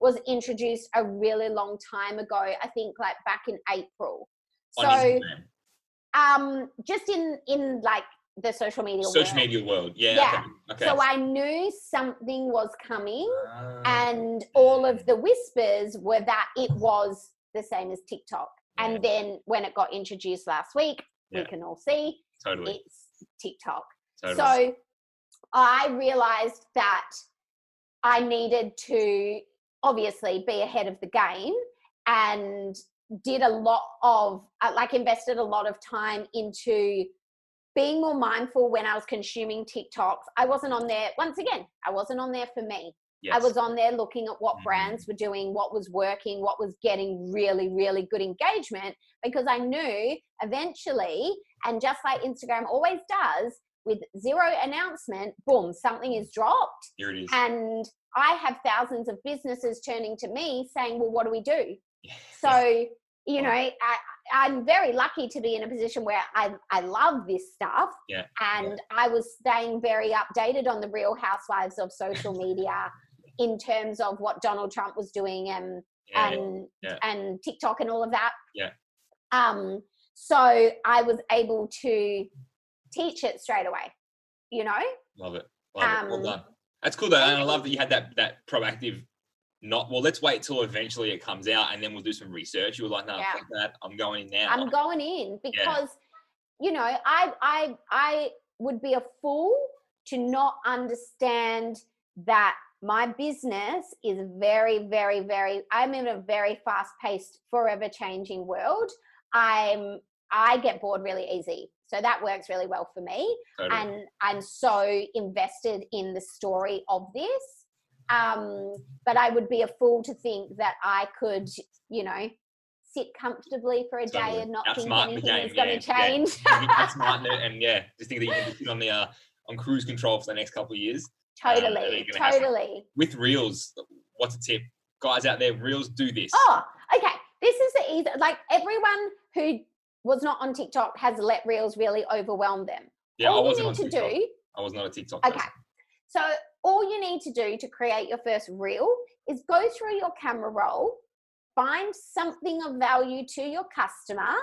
was introduced a really long time ago, I think like back in April. On So, um, just in in like the social media social world. media world. Yeah. Yeah. Okay. So I knew something was coming, Ah, and all of the whispers were that it was the same as TikTok. yeah, And then when it got introduced last week, Yeah. we can all see totally. it's TikTok. totally. So I realized that I needed to obviously be ahead of the game and did a lot of, uh, like, invested a lot of time into being more mindful when I was consuming TikToks. I wasn't on there, once again, I wasn't on there for me. I was on there looking at what Mhm. brands were doing, what was working, what was getting really, really good engagement because I knew eventually, and just like Instagram always does, with zero announcement, boom, something is dropped. Here it is. And I have thousands of businesses turning to me saying, Well, what do we do? Yeah. So, you know, I, I'm very lucky to be in a position where I, I love this stuff. Yeah. And I was staying very updated on the real housewives of social media in terms of what Donald Trump was doing and Yeah, and yeah. and TikTok and all of that. Yeah. Um, so I was able to teach it straight away, you know? Love it. Love it. Well Um, done. That's cool though. And I love that you had that that proactive not well, let's wait till eventually it comes out and then we'll do some research. You were like, no, Yeah. fuck that. I'm going in now. I'm going in because you know, I I I would be a fool to not understand that my business is very very very i'm in a very fast paced forever changing world. I'm i get bored really easy. So that works really well for me. Totally. and i'm so invested in the story of this. Um but i would be a fool to think that i could you know sit comfortably for a day and not think anything game, is going to change. That's smart and, yeah, just think that you can sit on the uh, on cruise control for the next couple of years. Um, totally you're gonna have some- totally With reels, what's a tip? Guys out there, reels do this. Oh, okay. This is the easy. Like everyone who was not on TikTok has let reels really overwhelm them. yeah, I wasn't you on need to TikTok. do. I was not a TikTok. Okay. person. So all you need to do to create your first reel is go through your camera roll, find something of value to your customer,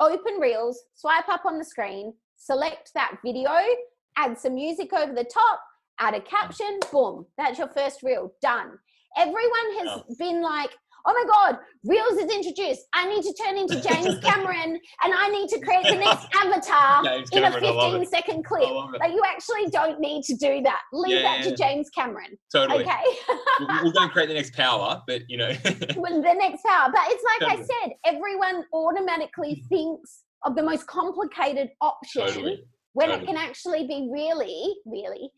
open reels, swipe up on the screen, select that video, add some music over the top, add a mm. caption, boom, that's your first reel done. Everyone has been like, oh my God, Reels is introduced. I need to turn into James Cameron and I need to create the next avatar James in a Cameron, I love 15 it. second clip. Like you actually don't need to do that. Leave Yeah, that to yeah. James Cameron. Totally. Okay. We'll- we'll go and create the next power, but you know, when the next power. But it's like I said, everyone automatically mm. thinks of the most complicated option totally. when it can actually be really, really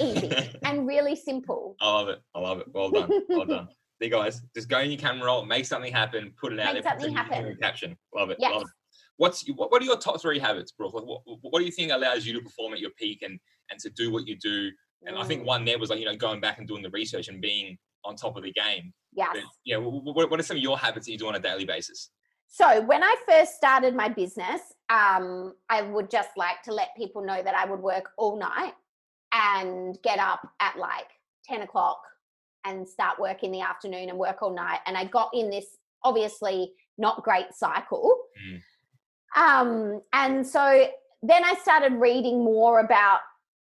easy and really simple. I love it. I love it. Well done. Well done. There, guys. Just go in your camera roll, make something happen, put it out Make there, put something happen. caption. Love it. Yes. Love it. What's what, what are your top three habits, Brooke? Like, what, what do you think allows you to perform at your peak and and to do what you do? And I think Mm, one there was like you know going back and doing the research and being on top of the game. yes. But yeah, what, what are some of your habits that you do on a daily basis? So when I first started my business, um, I would just like to let people know that I would work all night and get up at like 10 o'clock and start work in the afternoon and work all night. And I got in this obviously not great cycle. Um, and so then I started reading more about,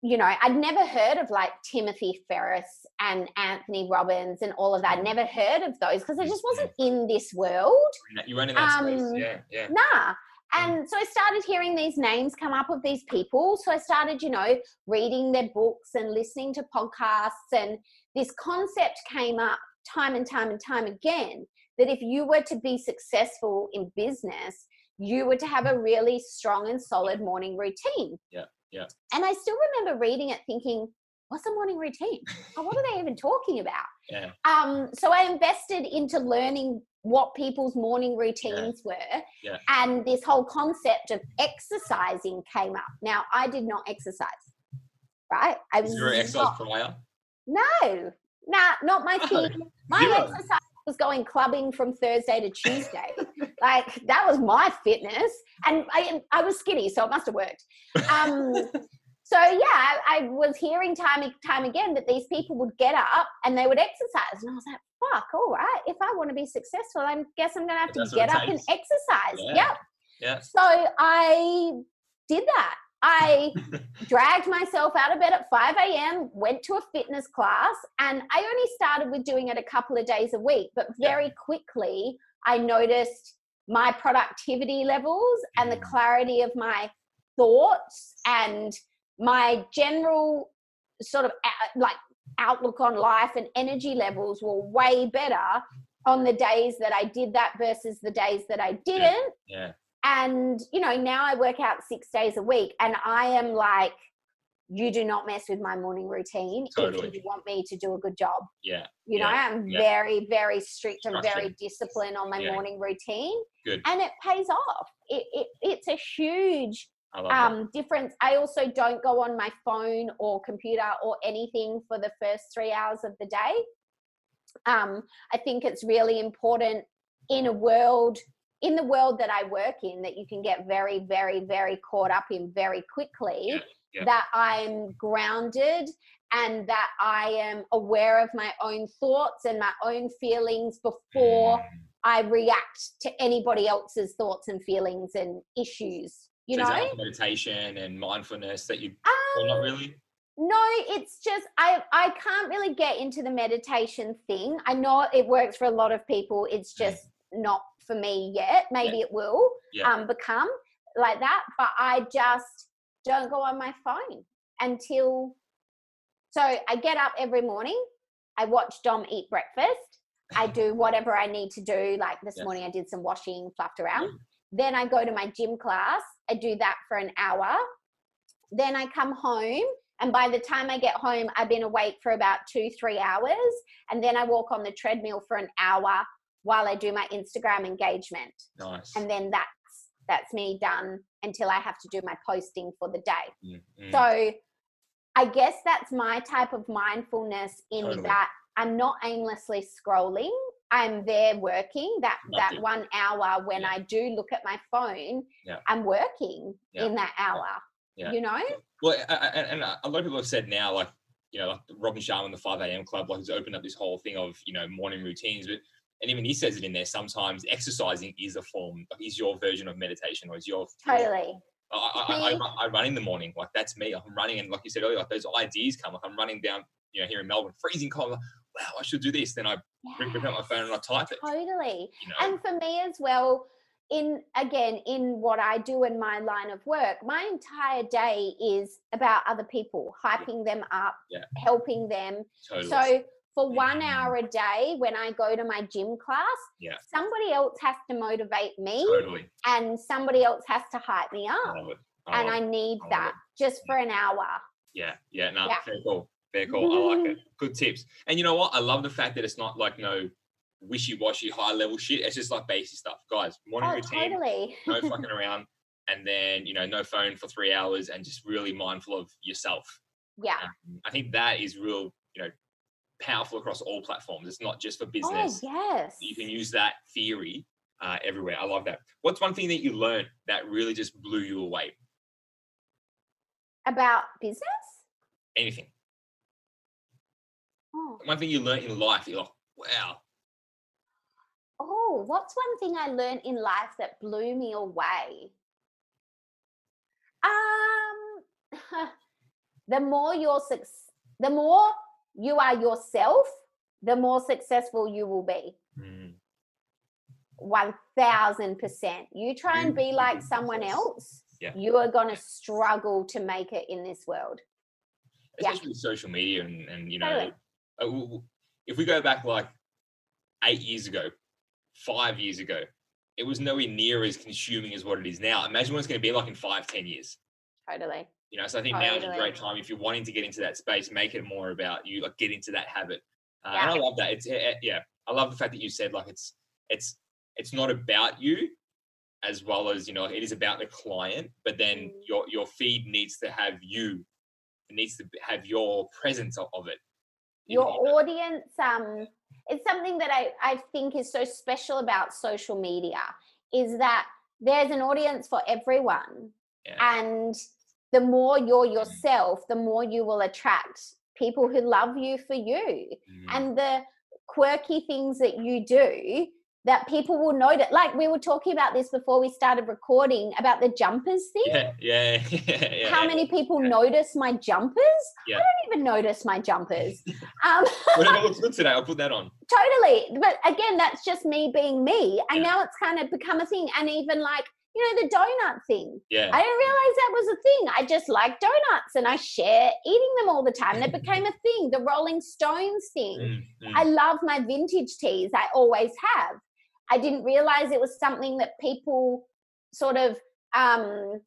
you know, I'd never heard of like Timothy Ferriss and Anthony Robbins and all of that. I'd never heard of those because I just wasn't in this world. In that- You're in that space. Um, Yeah, yeah. Nah. Mm. And so I started hearing these names come up of these people. So I started, you know, reading their books and listening to podcasts. And this concept came up time and time and time again that if you were to be successful in business, you were to have a really strong and solid morning routine. Yeah, yeah. And I still remember reading it thinking, what's a morning routine? Oh, what are they even talking about? Yeah. Um, so I invested into learning what people's morning routines were. Yeah. And this whole concept of exercising came up. Now, I did not exercise, right? I was Zero exercise not, prior. no, nah, not my thing. My zero. exercise was going clubbing from Thursday to Tuesday. like that was my fitness, and I I was skinny, so it must have worked. Um, so yeah, I, I was hearing time and time again that these people would get up and they would exercise, and I was like, "Fuck, all right. If I want to be successful, I guess I'm going to have to That's what it get up and exercise." Yeah. Yep. Yeah. So I did that. I dragged myself out of bed at 5 a.m., went to a fitness class, and I only started with doing it a couple of days a week. But Yeah. very quickly, I noticed my productivity levels and the Mm. clarity of my thoughts and my general sort of uh, uh, like outlook on life and energy levels were way better on the days that I did that versus the days that I didn't Yeah. and you know now i work out six days a week and i am like you do not mess with my morning routine Totally. if you want me to do a good job Yeah. you know Yeah, i'm yeah. very very strict and very disciplined on my Yeah. morning routine Good. and it pays off it, it it's a huge I love that. Um, difference i also don't go on my phone or computer or anything for the first three hours of the day um, i think it's really important in a world in the world that i work in that you can get very very very caught up in very quickly Yeah, yeah. that i'm grounded and that i am aware of my own thoughts and my own feelings before Mm. i react to anybody else's thoughts and feelings and issues you So know meditation and mindfulness that you um, not really. no, it's just I I can't really get into the meditation thing. I know it works for a lot of people. It's Mm. just not for me yet. Maybe it will Yeah. um, become. like that, but I just don't go on my phone until. So I get up every morning. I watch Dom eat breakfast. I do whatever I need to do. Like this morning, I did some washing, fluffed around. Then I go to my gym class. I do that for an hour. Then I come home. And by the time I get home, I've been awake for about two, three hours. And then I walk on the treadmill for an hour while I do my Instagram engagement. Nice. And then that's that's me done until I have to do my posting for the day. Mm, mm. So I guess that's my type of mindfulness in Totally. that I'm not aimlessly scrolling. I'm there working that Love that one hour when Yeah. I do look at my phone, Yeah. I'm working Yeah. in that hour. You know? Well, and, and a lot of people have said now, like, you know, like Robin Sharma and the 5 a.m. Club, like, has opened up this whole thing of, you know, morning routines. But, and even he says it in there, sometimes exercising is a form, is your version of meditation or is your. your- Totally. I, I, I, I, I run in the morning, like, that's me. I'm running, and like you said earlier, like, those ideas come, like, I'm running down, you know, here in Melbourne, freezing cold. like, wow, I should do this. Then I bring bring out my phone and I type it. Totally. You know? And for me as well, in again, in what I do in my line of work, my entire day is about other people, hyping them up, Yeah. helping them. totally. So for one hour a day, when I go to my gym class, Yeah. somebody else has to motivate me totally. and somebody else has to hype me I up. it. I And I it. need I that just for an hour. Yeah, yeah, no, Yeah. cool. Very cool. I like it. Good tips. And you know what? I love the fact that it's not like no wishy-washy high level shit. It's just like basic stuff. Guys, morning Oh, routine, totally. no fucking around, and then you know, no phone for three hours and just really mindful of yourself. yeah. Um, I think that is real, you know, powerful across all platforms. It's not just for business. Oh, business. yes. You can use that theory uh, everywhere. I love that. What's one thing that you learned that really just blew you away? About business? Anything. Oh. One thing you learned in life, you're like, wow, Oh, what's one thing I learned in life that blew me away? Um, the more you're suc- the more you are yourself, the more successful you will be. Mm, One thousand percent. You try and be like someone else, Yeah. you are gonna struggle to make it in this world. Yeah. especially with social media and, and you know Totally. Uh, if we go back like eight years ago five years ago it was nowhere near as consuming as what it is now. Imagine what it's going to be like in five ten years. Totally. you know so i think now is a great time if you're wanting to get into that space make it more about you like get into that habit. Uh, Yeah. and i love that. It's eh, eh, yeah i love the fact that you said like it's it's it's not about you as well as you know it is about the client but then Mm. your your feed needs to have you. It needs to have your presence of, it your audience um it's something that I, I think is so special about social media is that there's an audience for everyone. Yeah. and the more you're yourself the more you will attract people who love you for you. Mm, and the quirky things that you do that people will notice like we were talking about this before we started recording about the jumpers thing yeah, yeah, yeah, yeah. how many people yeah. notice my jumpers Yeah. i don't even notice my jumpers um Whatever looks good today, I'll put that on. totally but again that's just me being me and Yeah. now it's kind of become a thing and even like you know the donut thing Yeah, i didn't realize that was a thing i just like donuts and i share eating them all the time and it became a thing the rolling stones thing Mm, mm. i love my vintage teas i always have i didn't realize it was something that people sort of um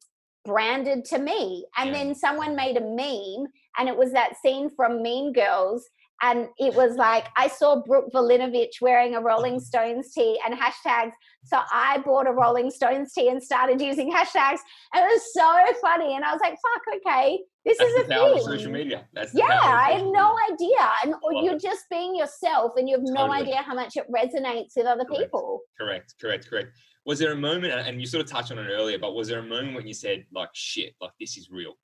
branded to me and Yeah. then someone made a meme and it was that scene from mean girls and it was like I saw Brooke Vulinovich wearing a Rolling mm-hmm. Stones tee and hashtags. So I bought a Rolling Stones tee and started using hashtags. And it was so funny. And I was like, fuck, okay, this That's is a thing. social media. That's Yeah, I had no idea. And love you're it. just being yourself and you have no idea how much it resonates with other Correct. people. Correct, correct, correct. Was there a moment, and you sort of touched on it earlier, but was there a moment when you said, like, shit, like this is real?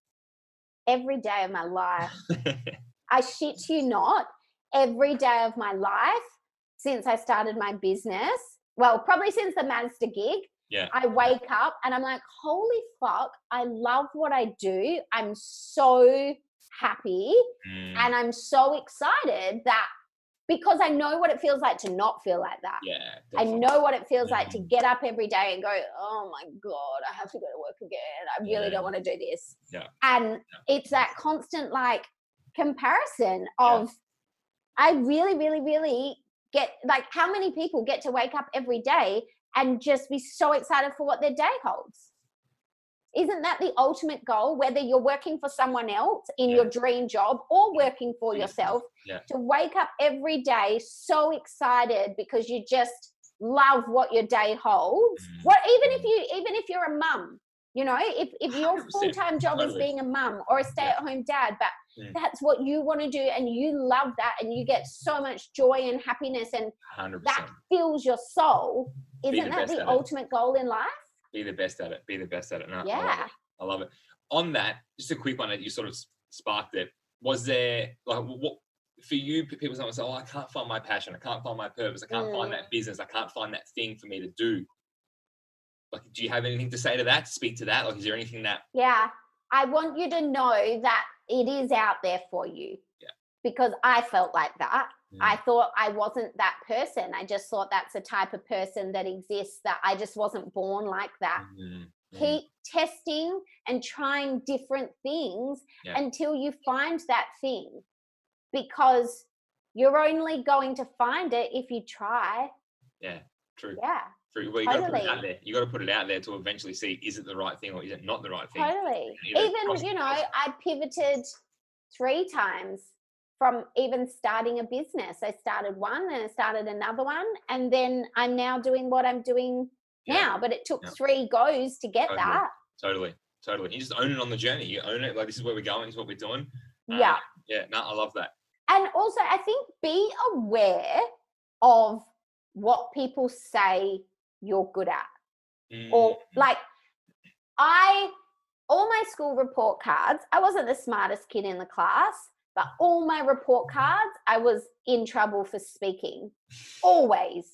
Every day of my life. I shit you not, every day of my life since I started my business, well, probably since the Mazda gig, Yeah. I wake up and I'm like, holy fuck, I love what I do. I'm so happy Mm, and I'm so excited that because I know what it feels like to not feel like that. Yeah. I know what it feels like to Mhm. get up every day and go, oh my God, I have to go to work again. I really Yeah. don't want to do this. Yeah. And it's that constant like comparison of, I really, really, really get like, how many people get to wake up every day and just be so excited for what their day holds? Isn't that the ultimate goal? Whether you're working for someone else in your dream job or working for Yeah. yourself, Yeah. to wake up every day so excited because you just love what your day holds. Mm. What even if you even if you're a mum, you know, if if your 100%, full time job is being a mum or a stay at home dad, but Mm. that's what you want to do and you love that and you get so much joy and happiness and 100%. that fills your soul. Isn't that the at it. ultimate goal in life? Be the best at it. Be the best at it. No, I love Yeah. it. I love it. On that, just a quick one that you sort of sparked it. Was there like what for you? People sometimes say, "Oh, I can't find my passion. I can't find my purpose. I can't find Mm. that business. I can't find that thing for me to do." Like, do you have anything to say to that? Speak to that. Like, is there anything that? Yeah. I want you to know that it is out there for you. Yeah. Because I felt like that. I Mm, thought I wasn't that person. I just thought that's a type of person that exists that I just wasn't born like that. mm, mm, Keep testing and trying different things Yeah. until you find that thing because you're only going to find it if you try. yeah, true. Yeah, True. Well, you got to put it out Totally. there. You got to put it out there to eventually see is it the right thing or is it not the right thing. totally. you know, Even, you know, I pivoted three times from even starting a business. I started one and I started another one. And then I'm now doing what I'm doing Yeah. now. But it took Yeah. three goes to get Totally. that. Totally, totally. You just own it on the journey. You own it. Like this is where we're going. This is what we're doing. Uh, Yeah. Yeah. No, I love that. And also, I think be aware of what people say you're good at. Or Mm, like, I, all my school report cards, I wasn't the smartest kid in the class, but all my report cards, I was in trouble for speaking. Always.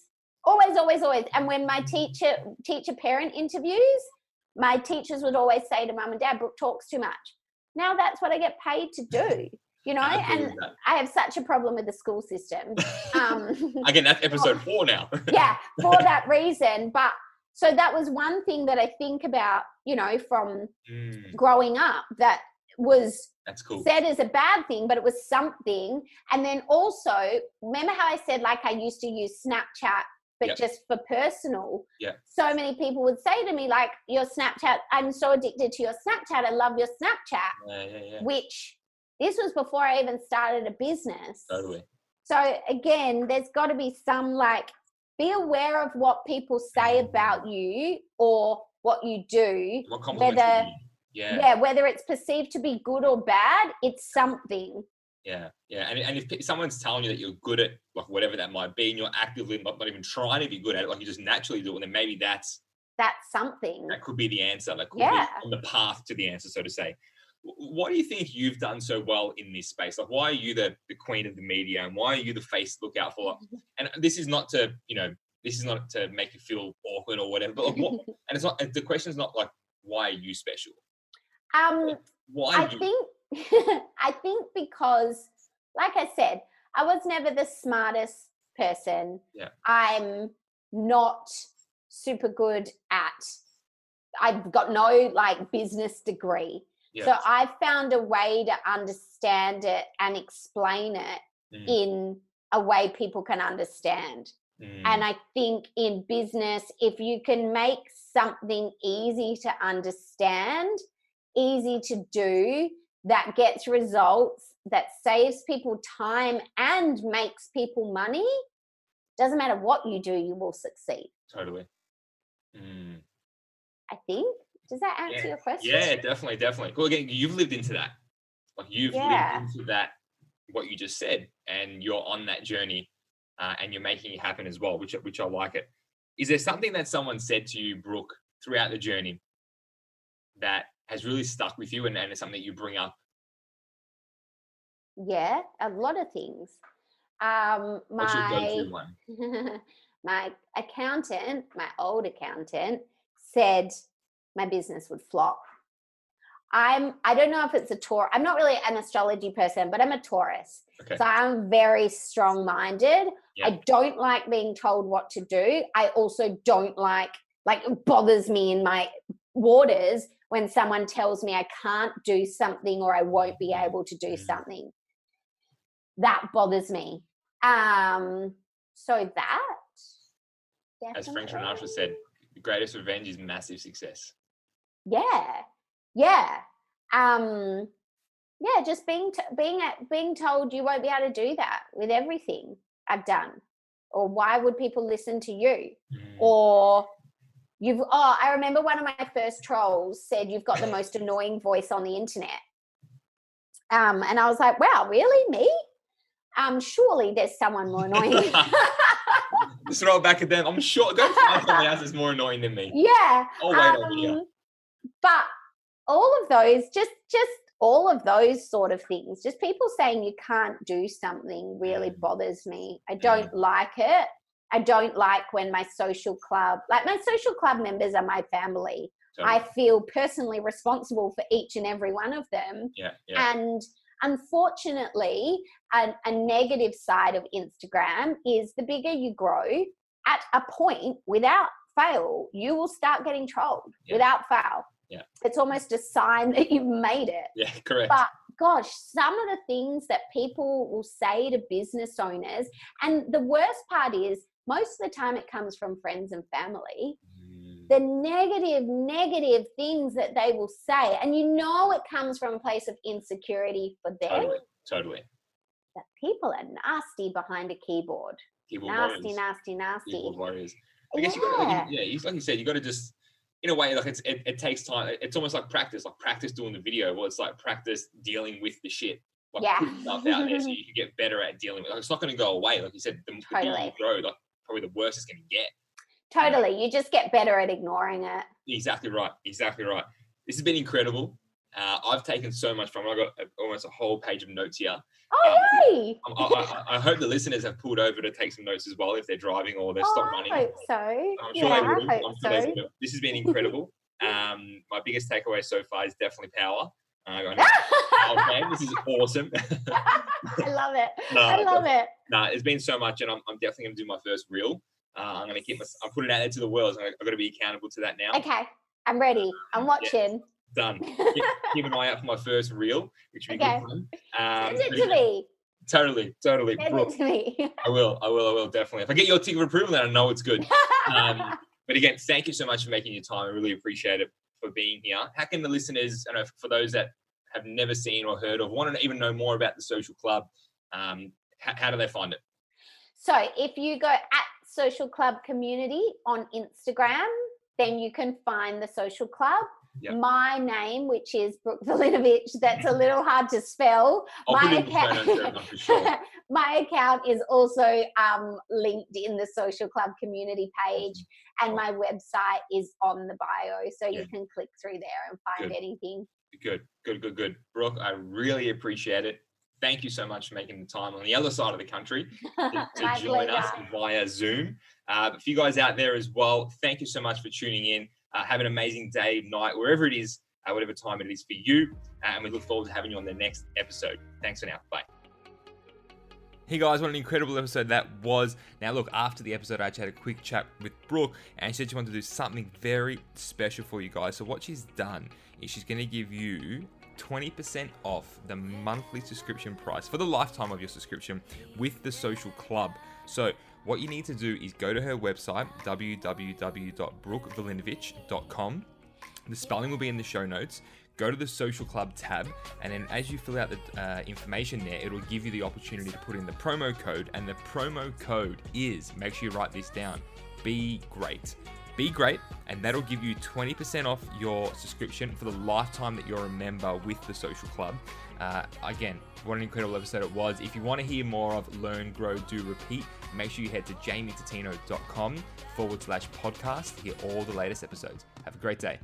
Always, always, always. And when my teacher, teacher parent interviews, my teachers would always say to mum and dad, Brooke talks too much. Now that's what I get paid to do, you know? I And. I have such a problem with the school system. Um, Again, that's episode four now. yeah, for that reason. But so that was one thing that I think about, you know, from Mm, growing up that was that's cool. said as a bad thing, but it was something. And then also, remember how I said, like, I used to use Snapchat, but Yep. just for personal? Yeah. So many people would say to me, like, your Snapchat, I'm so addicted to your Snapchat. I love your Snapchat, Yeah, yeah, yeah. which this was before I even started a business. Totally. So again, there's got to be some like be aware of what people say mm-hmm. about you or what you do. What Whether- you? Yeah, Yeah, whether it's perceived to be good or bad, it's something. yeah, yeah. And, and if someone's telling you that you're good at like whatever that might be, and you're actively not, not even trying to be good at it, like you just naturally do it, then maybe that's That's something. that could be the answer. That could Yeah. be on the path to the answer, so to say. What do you think you've done so well in this space? Like, why are you the, the queen of the media, and why are you the face to look out for? And this is not to, you know, this is not to make you feel awkward or whatever. But like, what? And it's not. The question is not like, why are you special? um, Why I you? think I think because, like I said, I was never the smartest person. Yeah. I'm not super good at. I've got no like business degree. Yeah. So I found a way to understand it and explain it Mm, in a way people can understand. mm, And I think in business, if you can make something easy to understand, easy to do, that gets results, that saves people time and makes people money, doesn't matter what you do, you will succeed. totally. Mm. I think. Does that answer Yeah. your question? Yeah, definitely, definitely. Well, again, you've lived into that. Like you've Yeah. lived into that, what you just said, and you're on that journey, uh, and you're making it happen as well, which which I like it. Is there something that someone said to you, Brooke, throughout the journey that has really stuck with you, and, and it's something that you bring up? Yeah, a lot of things. Um, my my accountant, my old accountant, said my business would flop. I'm I don't know if it's a tour. I'm not really an astrology person, but I'm a Taurus. Okay. So I'm very strong minded. Yeah. I don't like being told what to do. I also don't like like it bothers me in my waters when someone tells me I can't do something or I won't be able to do Mm. something. That bothers me. Um so that As Frank definitely- Sinatra said, the greatest revenge is massive success. Yeah yeah um yeah just being t- being at, being told you won't be able to do that with everything i've done or why would people listen to you Mm. or you've oh i remember one of my first trolls said you've got the most annoying voice on the internet um and i was like wow really me um surely there's someone more annoying Just throw it back at them. I'm sure. Go find somebody else that's more annoying than me. yeah Oh wait over here. But all of those just just all of those sort of things just people saying you can't do something really Mm. bothers me. I don't like it. I don't like when my social club like my social club members are my family. I feel personally responsible for each and every one of them. Yeah, yeah. and unfortunately, a, a negative side of Instagram is the bigger you grow, at a point without fail, you will start getting trolled Yeah. without fail. Yeah. It's almost a sign that you've made it. Yeah, correct. But gosh, some of the things that people will say to business owners, and the worst part is most of the time it comes from friends and family Mm, the negative, negative things that they will say. And you know it comes from a place of insecurity for them. Totally, totally. That people are nasty behind a keyboard. Keyboard nasty, warriors. nasty, nasty. Keyboard warriors. I guess you got Yeah. like, yeah, you- like you said, you got to just in a way like it's it, it takes time. It's almost like practice, like practice doing the video. Well, it's like practice dealing with the shit. Like Yeah. stuff out there so you can get better at dealing with. Like, it's not going to go away. Like you said, the, the Totally. grow, like probably the worst it's going to get. Totally. You just get better at ignoring it. Exactly right. Exactly right. This has been incredible. Uh, I've taken so much from it. I got almost a whole page of notes here. Oh, yay! Um, I, I, I hope the listeners have pulled over to take some notes as well if they're driving or they're Oh, stopped I running. hope so. I'm sure yeah, they will. I'm sure so. will. This has been incredible. um, my biggest takeaway so far is definitely power. Uh, I okay, this is awesome. I love it. No, I love it. nah, it's been so much, and I'm, I'm definitely going to do my first reel. Uh, I'm going to keep my, I'm putting it out there to the world. So I've got to be accountable to that now. Okay. I'm ready. I'm watching. Done. Keep, keep an eye out for my first reel, which will be Okay. good. Um, Send it to me. Totally, totally. Send Brooke, it to me. I will, I will, I will definitely. If I get your tick of approval, then I know it's good. Um, but again, thank you so much for making your time. I really appreciate it for being here. How can the listeners, I know for those that have never seen or heard of, want to even know more about the social club, um, how, how do they find it? So if you go at Social Club Community on Instagram, then you can find the social club. Yep. My name, which is Brooke Vulinovich, that's a little hard to spell. I'll My put it in the show notes account- sure. my account is also um, linked in the social club community page, and my website is on the bio, so Yeah. you can click through there and find Good. anything. Good, good, good, good. Brooke, I really appreciate it. Thank you so much for making the time on the other side of the country to, to join us via Zoom. Uh, for you guys out there as well, thank you so much for tuning in. Uh, have an amazing day, night, wherever it is, uh, whatever time it is for you. Uh, and we look forward to having you on the next episode. Thanks for now. Bye. Hey guys, what an incredible episode that was. Now, look, after the episode, I actually had a quick chat with Brooke, and she said she wanted to do something very special for you guys. So, what she's done is she's going to give you 20% off the monthly subscription price for the lifetime of your subscription with the social club. So, what you need to do is go to her website, www.brookevulinovich.com. The spelling will be in the show notes. Go to the social club tab, and then as you fill out the uh, information there, it'll give you the opportunity to put in the promo code. And the promo code is make sure you write this down be great. Be great, and that'll give you 20% off your subscription for the lifetime that you're a member with the social club. Uh, again, what an incredible episode it was. If you want to hear more of Learn, Grow, Do, Repeat, make sure you head to jamietatino.com forward slash podcast to hear all the latest episodes. Have a great day.